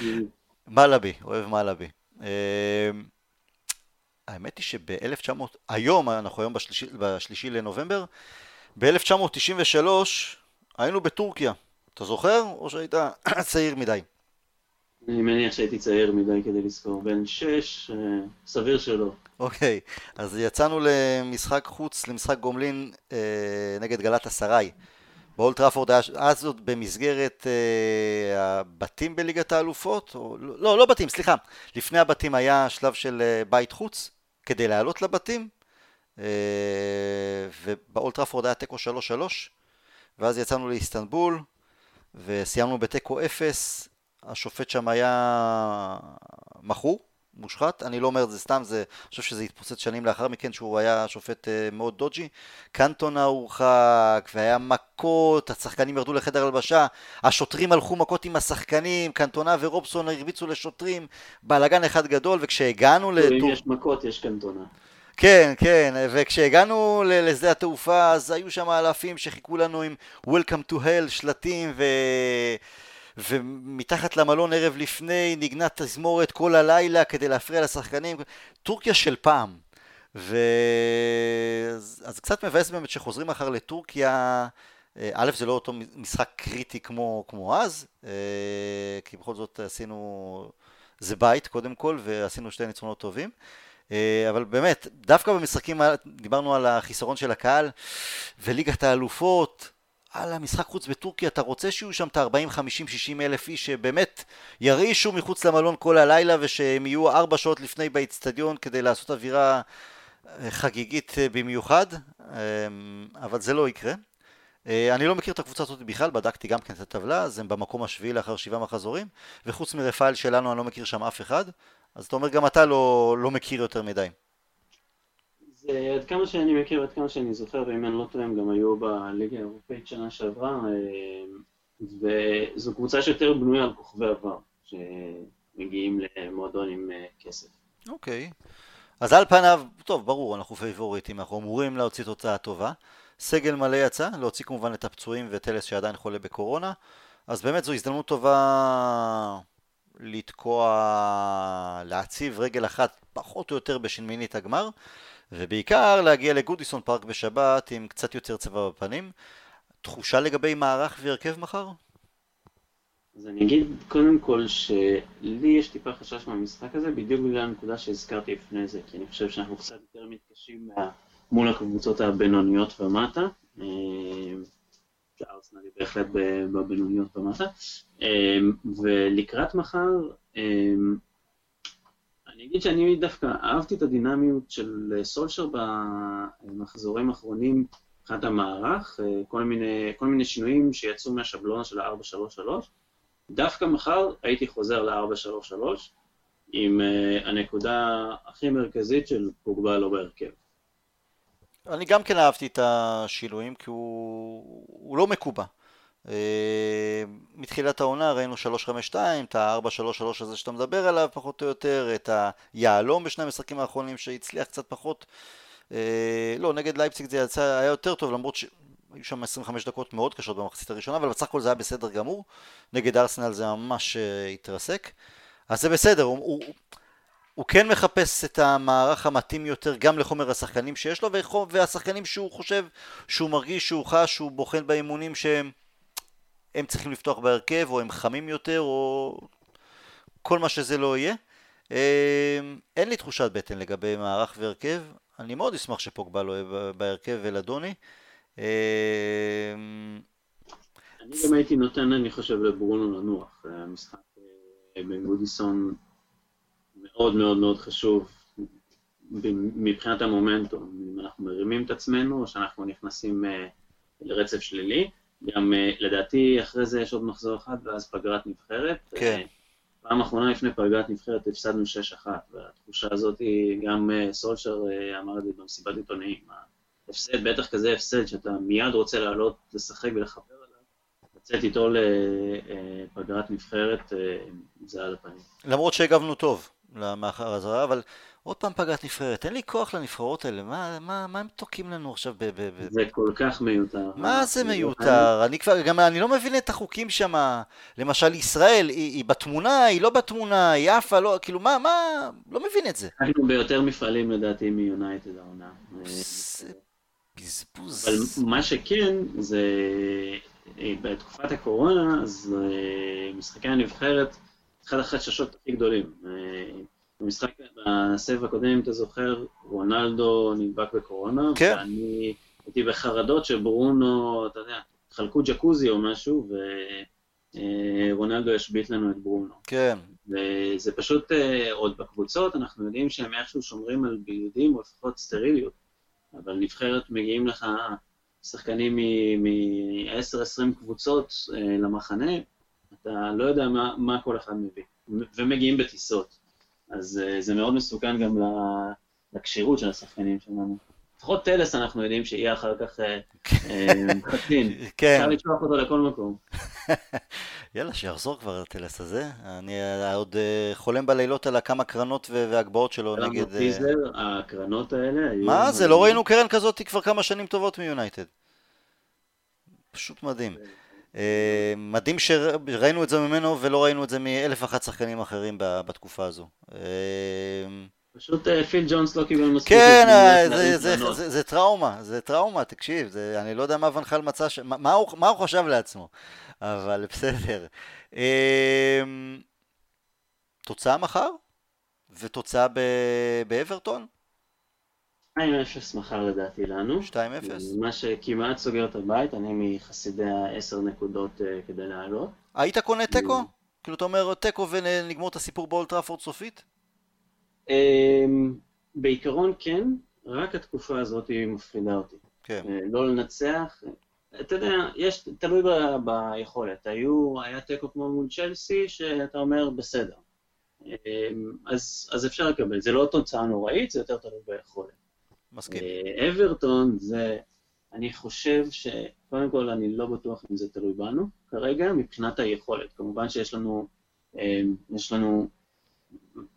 מלאבי, אוהב מלאבי. האמת היא שב-1900, היום, אנחנו היום בשלישי, בשלישי לנובמבר, ב-1993 היינו בטורקיה. אתה זוכר? או שהיית צעיר מדי? אני מניח שהייתי צעיר מדי כדי לזכור. בן שש, אה, סביר שלא. אוקיי, אז יצאנו למשחק חוץ, למשחק גומלין אה, נגד גלת אסריי. באולט טראפורד היה אז עוד במסגרת אה, הבתים בליגת האלופות, או, לא, לא בתים, סליחה, לפני הבתים היה שלב של אה, בית חוץ, כדי לעלות לבתים, אה, ובאולט טראפורד היה תיקו 3-3, ואז יצאנו לאיסטנבול, וסיימנו בתיקו 0, השופט שם היה מכור, מושחת, אני לא אומר את זה סתם, זה, אני חושב שזה התפוצץ שנים לאחר מכן שהוא היה שופט אה, מאוד דוג'י. קנטונה הורחק, והיה מכות, השחקנים ירדו לחדר הלבשה, השוטרים הלכו מכות עם השחקנים, קנטונה ורובסון הרביצו לשוטרים, בלאגן אחד גדול, וכשהגענו לטור... אם יש מכות, יש קנטונה. כן, כן, וכשהגענו לשדה התעופה אז היו שם אלפים שחיכו לנו עם Welcome to Hell, שלטים ו... ומתחת למלון ערב לפני נגנה תזמורת כל הלילה כדי להפריע לשחקנים, טורקיה של פעם. ו... אז קצת מבאס באמת שחוזרים מחר לטורקיה, אה, א' זה לא אותו משחק קריטי כמו, כמו אז, אה, כי בכל זאת עשינו, זה בית קודם כל, ועשינו שתי ניצחונות טובים. אה, אבל באמת, דווקא במשחקים, דיברנו על החיסרון של הקהל, וליגת האלופות, על המשחק חוץ בטורקיה, אתה רוצה שיהיו שם את ה-40, 50, 60 אלף איש שבאמת ירעישו מחוץ למלון כל הלילה ושהם יהיו ארבע שעות לפני באיצטדיון כדי לעשות אווירה אה, חגיגית אה, במיוחד, אמ, אבל זה לא יקרה. אה, אני לא מכיר את הקבוצה הזאת בכלל, בדקתי גם כן את הטבלה, אז הם במקום השביעי לאחר שבעה מחזורים, וחוץ מרפאל שלנו אני לא מכיר שם אף אחד, אז אתה אומר גם אתה לא, לא מכיר יותר מדי. זה עד כמה שאני מכיר, עד כמה שאני זוכר, ואם אני לא טועה, הם גם היו בליגה האירופאית שנה שעברה, אה, וזו קבוצה שיותר בנויה על כוכבי עבר, שמגיעים למועדון עם אה, כסף. אוקיי. אז על פניו, טוב, ברור, אנחנו פייבוריטים, אנחנו אמורים להוציא תוצאה טובה. סגל מלא יצא, להוציא כמובן את הפצועים וטלס שעדיין חולה בקורונה, אז באמת זו הזדמנות טובה לתקוע, להציב רגל אחת פחות או יותר בשמינית הגמר. ובעיקר להגיע לגודיסון פארק בשבת עם קצת יותר צבע בפנים. תחושה לגבי מערך והרכב מחר? אז אני אגיד קודם כל שלי יש טיפה חשש מהמשחק הזה, בדיוק בגלל הנקודה שהזכרתי לפני זה, כי אני חושב שאנחנו קצת יותר מתקשים מול הקבוצות הבינוניות ומטה. אה, שארסנל היא בהחלט בבינוניות ומטה. אה, ולקראת מחר, אה, אני אגיד שאני דווקא אהבתי את הדינמיות של אה, סולשר במחזורים האחרונים מבחינת המערך, אה, כל מיני, כל מיני שינויים שיצאו מהשבלונה של ה-433. דווקא מחר הייתי חוזר ל-433 עם uh, הנקודה הכי מרכזית של פוגבה לא בהרכב. אני גם כן אהבתי את השינויים כי הוא, הוא לא מקובע. אה, מתחילת העונה ראינו 352, את ה-433 הזה שאתה מדבר עליו פחות או יותר, את היהלום בשני המשחקים האחרונים שהצליח קצת פחות. אה, לא, נגד לייפציג זה יצא, היה יותר טוב למרות שהיו שם 25 דקות מאוד קשות במחצית הראשונה, אבל בסך הכל זה היה בסדר גמור. נגד ארסנל זה ממש אה, התרסק. אז זה בסדר, הוא, הוא, הוא כן מחפש את המערך המתאים יותר גם לחומר השחקנים שיש לו והשחקנים שהוא חושב, שהוא מרגיש, שהוא חש, שהוא בוחן באימונים שהם הם צריכים לפתוח בהרכב, או הם חמים יותר, או כל מה שזה לא יהיה. אמ, אין לי תחושת בטן לגבי מערך והרכב, אני מאוד אשמח שפוגבה לא יהיה בהרכב ולדוני. אמ, אני גם הייתי נותן, אני חושב, לברונו לנוח. המשחק אה, בגודיסון מאוד מאוד מאוד חשוב מבחינת המומנטום, אם אנחנו מרימים את עצמנו או שאנחנו נכנסים אה, לרצף שלילי. גם אה, לדעתי אחרי זה יש עוד מחזור אחד ואז פגרת נבחרת. כן. פעם אחרונה לפני פגרת נבחרת הפסדנו 6-1, והתחושה הזאת היא, גם אה, סולשר אה, אמר את זה במסיבת עיתונאים, הפסד, בטח כזה הפסד שאתה מיד רוצה לעלות, לשחק ולחבר עליו, לצאת איתו לפגרת נבחרת, זה על הפנים. למרות שהגבנו טוב למאחר הזרה, אבל עוד פעם פגרת נבחרת, אין לי כוח לנבחרות האלה, מה, מה, מה הם תוקעים לנו עכשיו ב... ב, ב... זה כל כך מיותר. מה זה מיותר? אני כבר, גם אני לא מבין את החוקים שם, למשל ישראל, היא, היא בתמונה, היא לא בתמונה, היא עפה, לא, כאילו מה, מה, לא מבין את זה. היינו ביותר מפעלים לדעתי מיונייטד העונה. בזבוז. אבל מה שכן, זה בתקופת הקורונה, אז אה, משחקי הנבחרת, אחד החששות הכי גדולים. אה, במשחק, בסבב הקודם, אם אתה זוכר, רונלדו נדבק בקורונה, כן. ואני הייתי בחרדות שברונו, אתה יודע, חלקו ג'קוזי או משהו, ורונלדו ישבית לנו את ברונו. כן. וזה פשוט, אה, עוד בקבוצות, אנחנו יודעים שהם איכשהו שומרים על בידודים, או לפחות סטריליות, אבל נבחרת מגיעים לך שחקנים מ-10-20 קבוצות אה, למחנה, אתה לא יודע מה, מה כל אחד מביא, ומגיעים בטיסות. אז uh, זה מאוד מסוכן גם לכשירות של השחקנים שלנו. לפחות טלס אנחנו יודעים שיהיה אחר כך חצין. אה, כן. אפשר לשלוח אותו לכל מקום. יאללה, שיחזור כבר הטלס הזה. אני עוד חולם בלילות על הכמה קרנות והגבהות שלו נגד... טיזר, הקרנות האלה. מה זה? לא ראינו קרן כזאת כבר כמה שנים טובות מיונייטד. פשוט מדהים. אה, מדהים שראינו את זה ממנו ולא ראינו את זה מאלף ואחת שחקנים אחרים בתקופה הזו. אה, פשוט אה, פיל ג'ונס לא קיבל מספיק. כן, זה, זה, זה, זה, זה טראומה, זה טראומה, תקשיב, זה, אני לא יודע מה ונחל מצא, ש... מה, מה, הוא, מה הוא חשב לעצמו, אבל בסדר. תוצאה מחר? ותוצאה באברטון? 2-0 מחר לדעתי לנו. 2-0. מה שכמעט סוגר את הבית, אני מחסידי ה-10 נקודות uh, כדי לעלות. היית קונה תיקו? כאילו אתה אומר תיקו ונגמור את הסיפור באולטראפורד סופית? Um, בעיקרון כן, רק התקופה הזאת היא מפחידה אותי. כן. Uh, לא לנצח, אתה יודע, יש, תלוי ב, ביכולת. היו, היה תיקו כמו מול צ'לסי, שאתה אומר בסדר. אז, אז אפשר לקבל, זה לא תוצאה נוראית, זה יותר תלוי ביכולת. מסכים. אה, אברטון זה, אני חושב שקודם כל אני לא בטוח אם זה תלוי בנו כרגע, מבחינת היכולת. כמובן שיש לנו, אה, יש לנו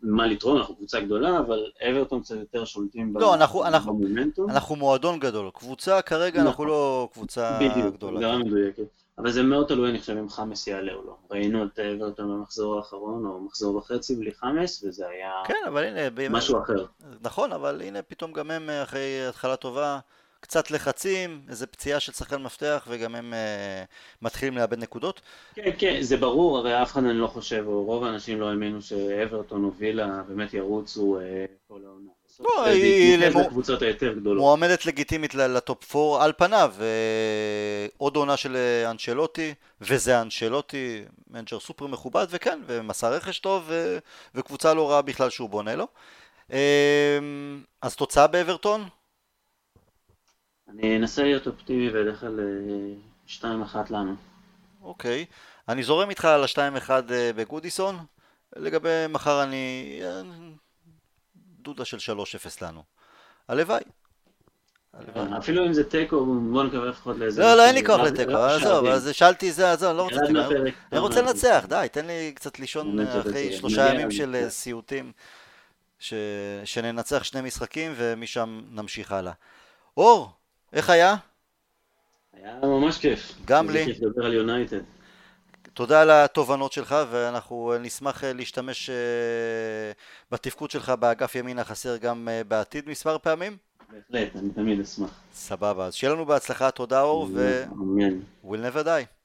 מה לתרום, אנחנו קבוצה גדולה, אבל אברטון קצת יותר שולטים לא, אנחנו, במומנטום. אנחנו מועדון גדול. קבוצה כרגע אנחנו נכון. לא קבוצה בדיוק, גדולה. בדיוק, מדויקת. אבל זה מאוד תלוי, אני חושב, אם חמאס יעלה או לא. ראינו את אברטון במחזור האחרון, או מחזור וחצי בלי חמאס, וזה היה כן, אבל הנה, באמת, משהו אחר. נכון, אבל הנה פתאום גם הם אחרי התחלה טובה, קצת לחצים, איזה פציעה של שחקן מפתח, וגם הם uh, מתחילים לאבד נקודות. כן, כן, זה ברור, הרי אף אחד אני לא חושב, או רוב האנשים לא האמינו שאברטון הובילה, באמת ירוצו uh, כל העונה. לא, היא מועמדת לגיטימית לטופ 4 על פניו, עוד עונה של אנשלוטי, וזה אנצ'לוטי, מנג'ר סופר מכובד, וכן, ומסע רכש טוב, וקבוצה לא רעה בכלל שהוא בונה לו. אז תוצאה באברטון? אני אנסה להיות אופטימי ואלך על 2-1 לנו. אוקיי. אני זורם איתך על ה-2-1 בגודיסון. לגבי מחר אני... דודה של 3-0 לנו. הלוואי. אפילו אם זה תיקו, בוא נקווה לפחות לאיזה... לא, לא, אין לי כוח לתיקו, עזוב, אז שאלתי זה, עזוב, לא רוצה לתיקו. אני רוצה לנצח, די, תן לי קצת לישון אחרי שלושה ימים של אה, סיוטים, שננצח שני משחקים ומשם נמשיך הלאה. אור, איך היה? היה ממש כיף. גם לי. כיף לדבר על יונייטד. תודה על התובנות שלך ואנחנו נשמח אה, להשתמש אה, בתפקוד שלך באגף ימין החסר גם אה, בעתיד מספר פעמים. בהחלט, אני תמיד אשמח. סבבה, אז שיהיה לנו בהצלחה, תודה אור, ו... אמן. we'll never die.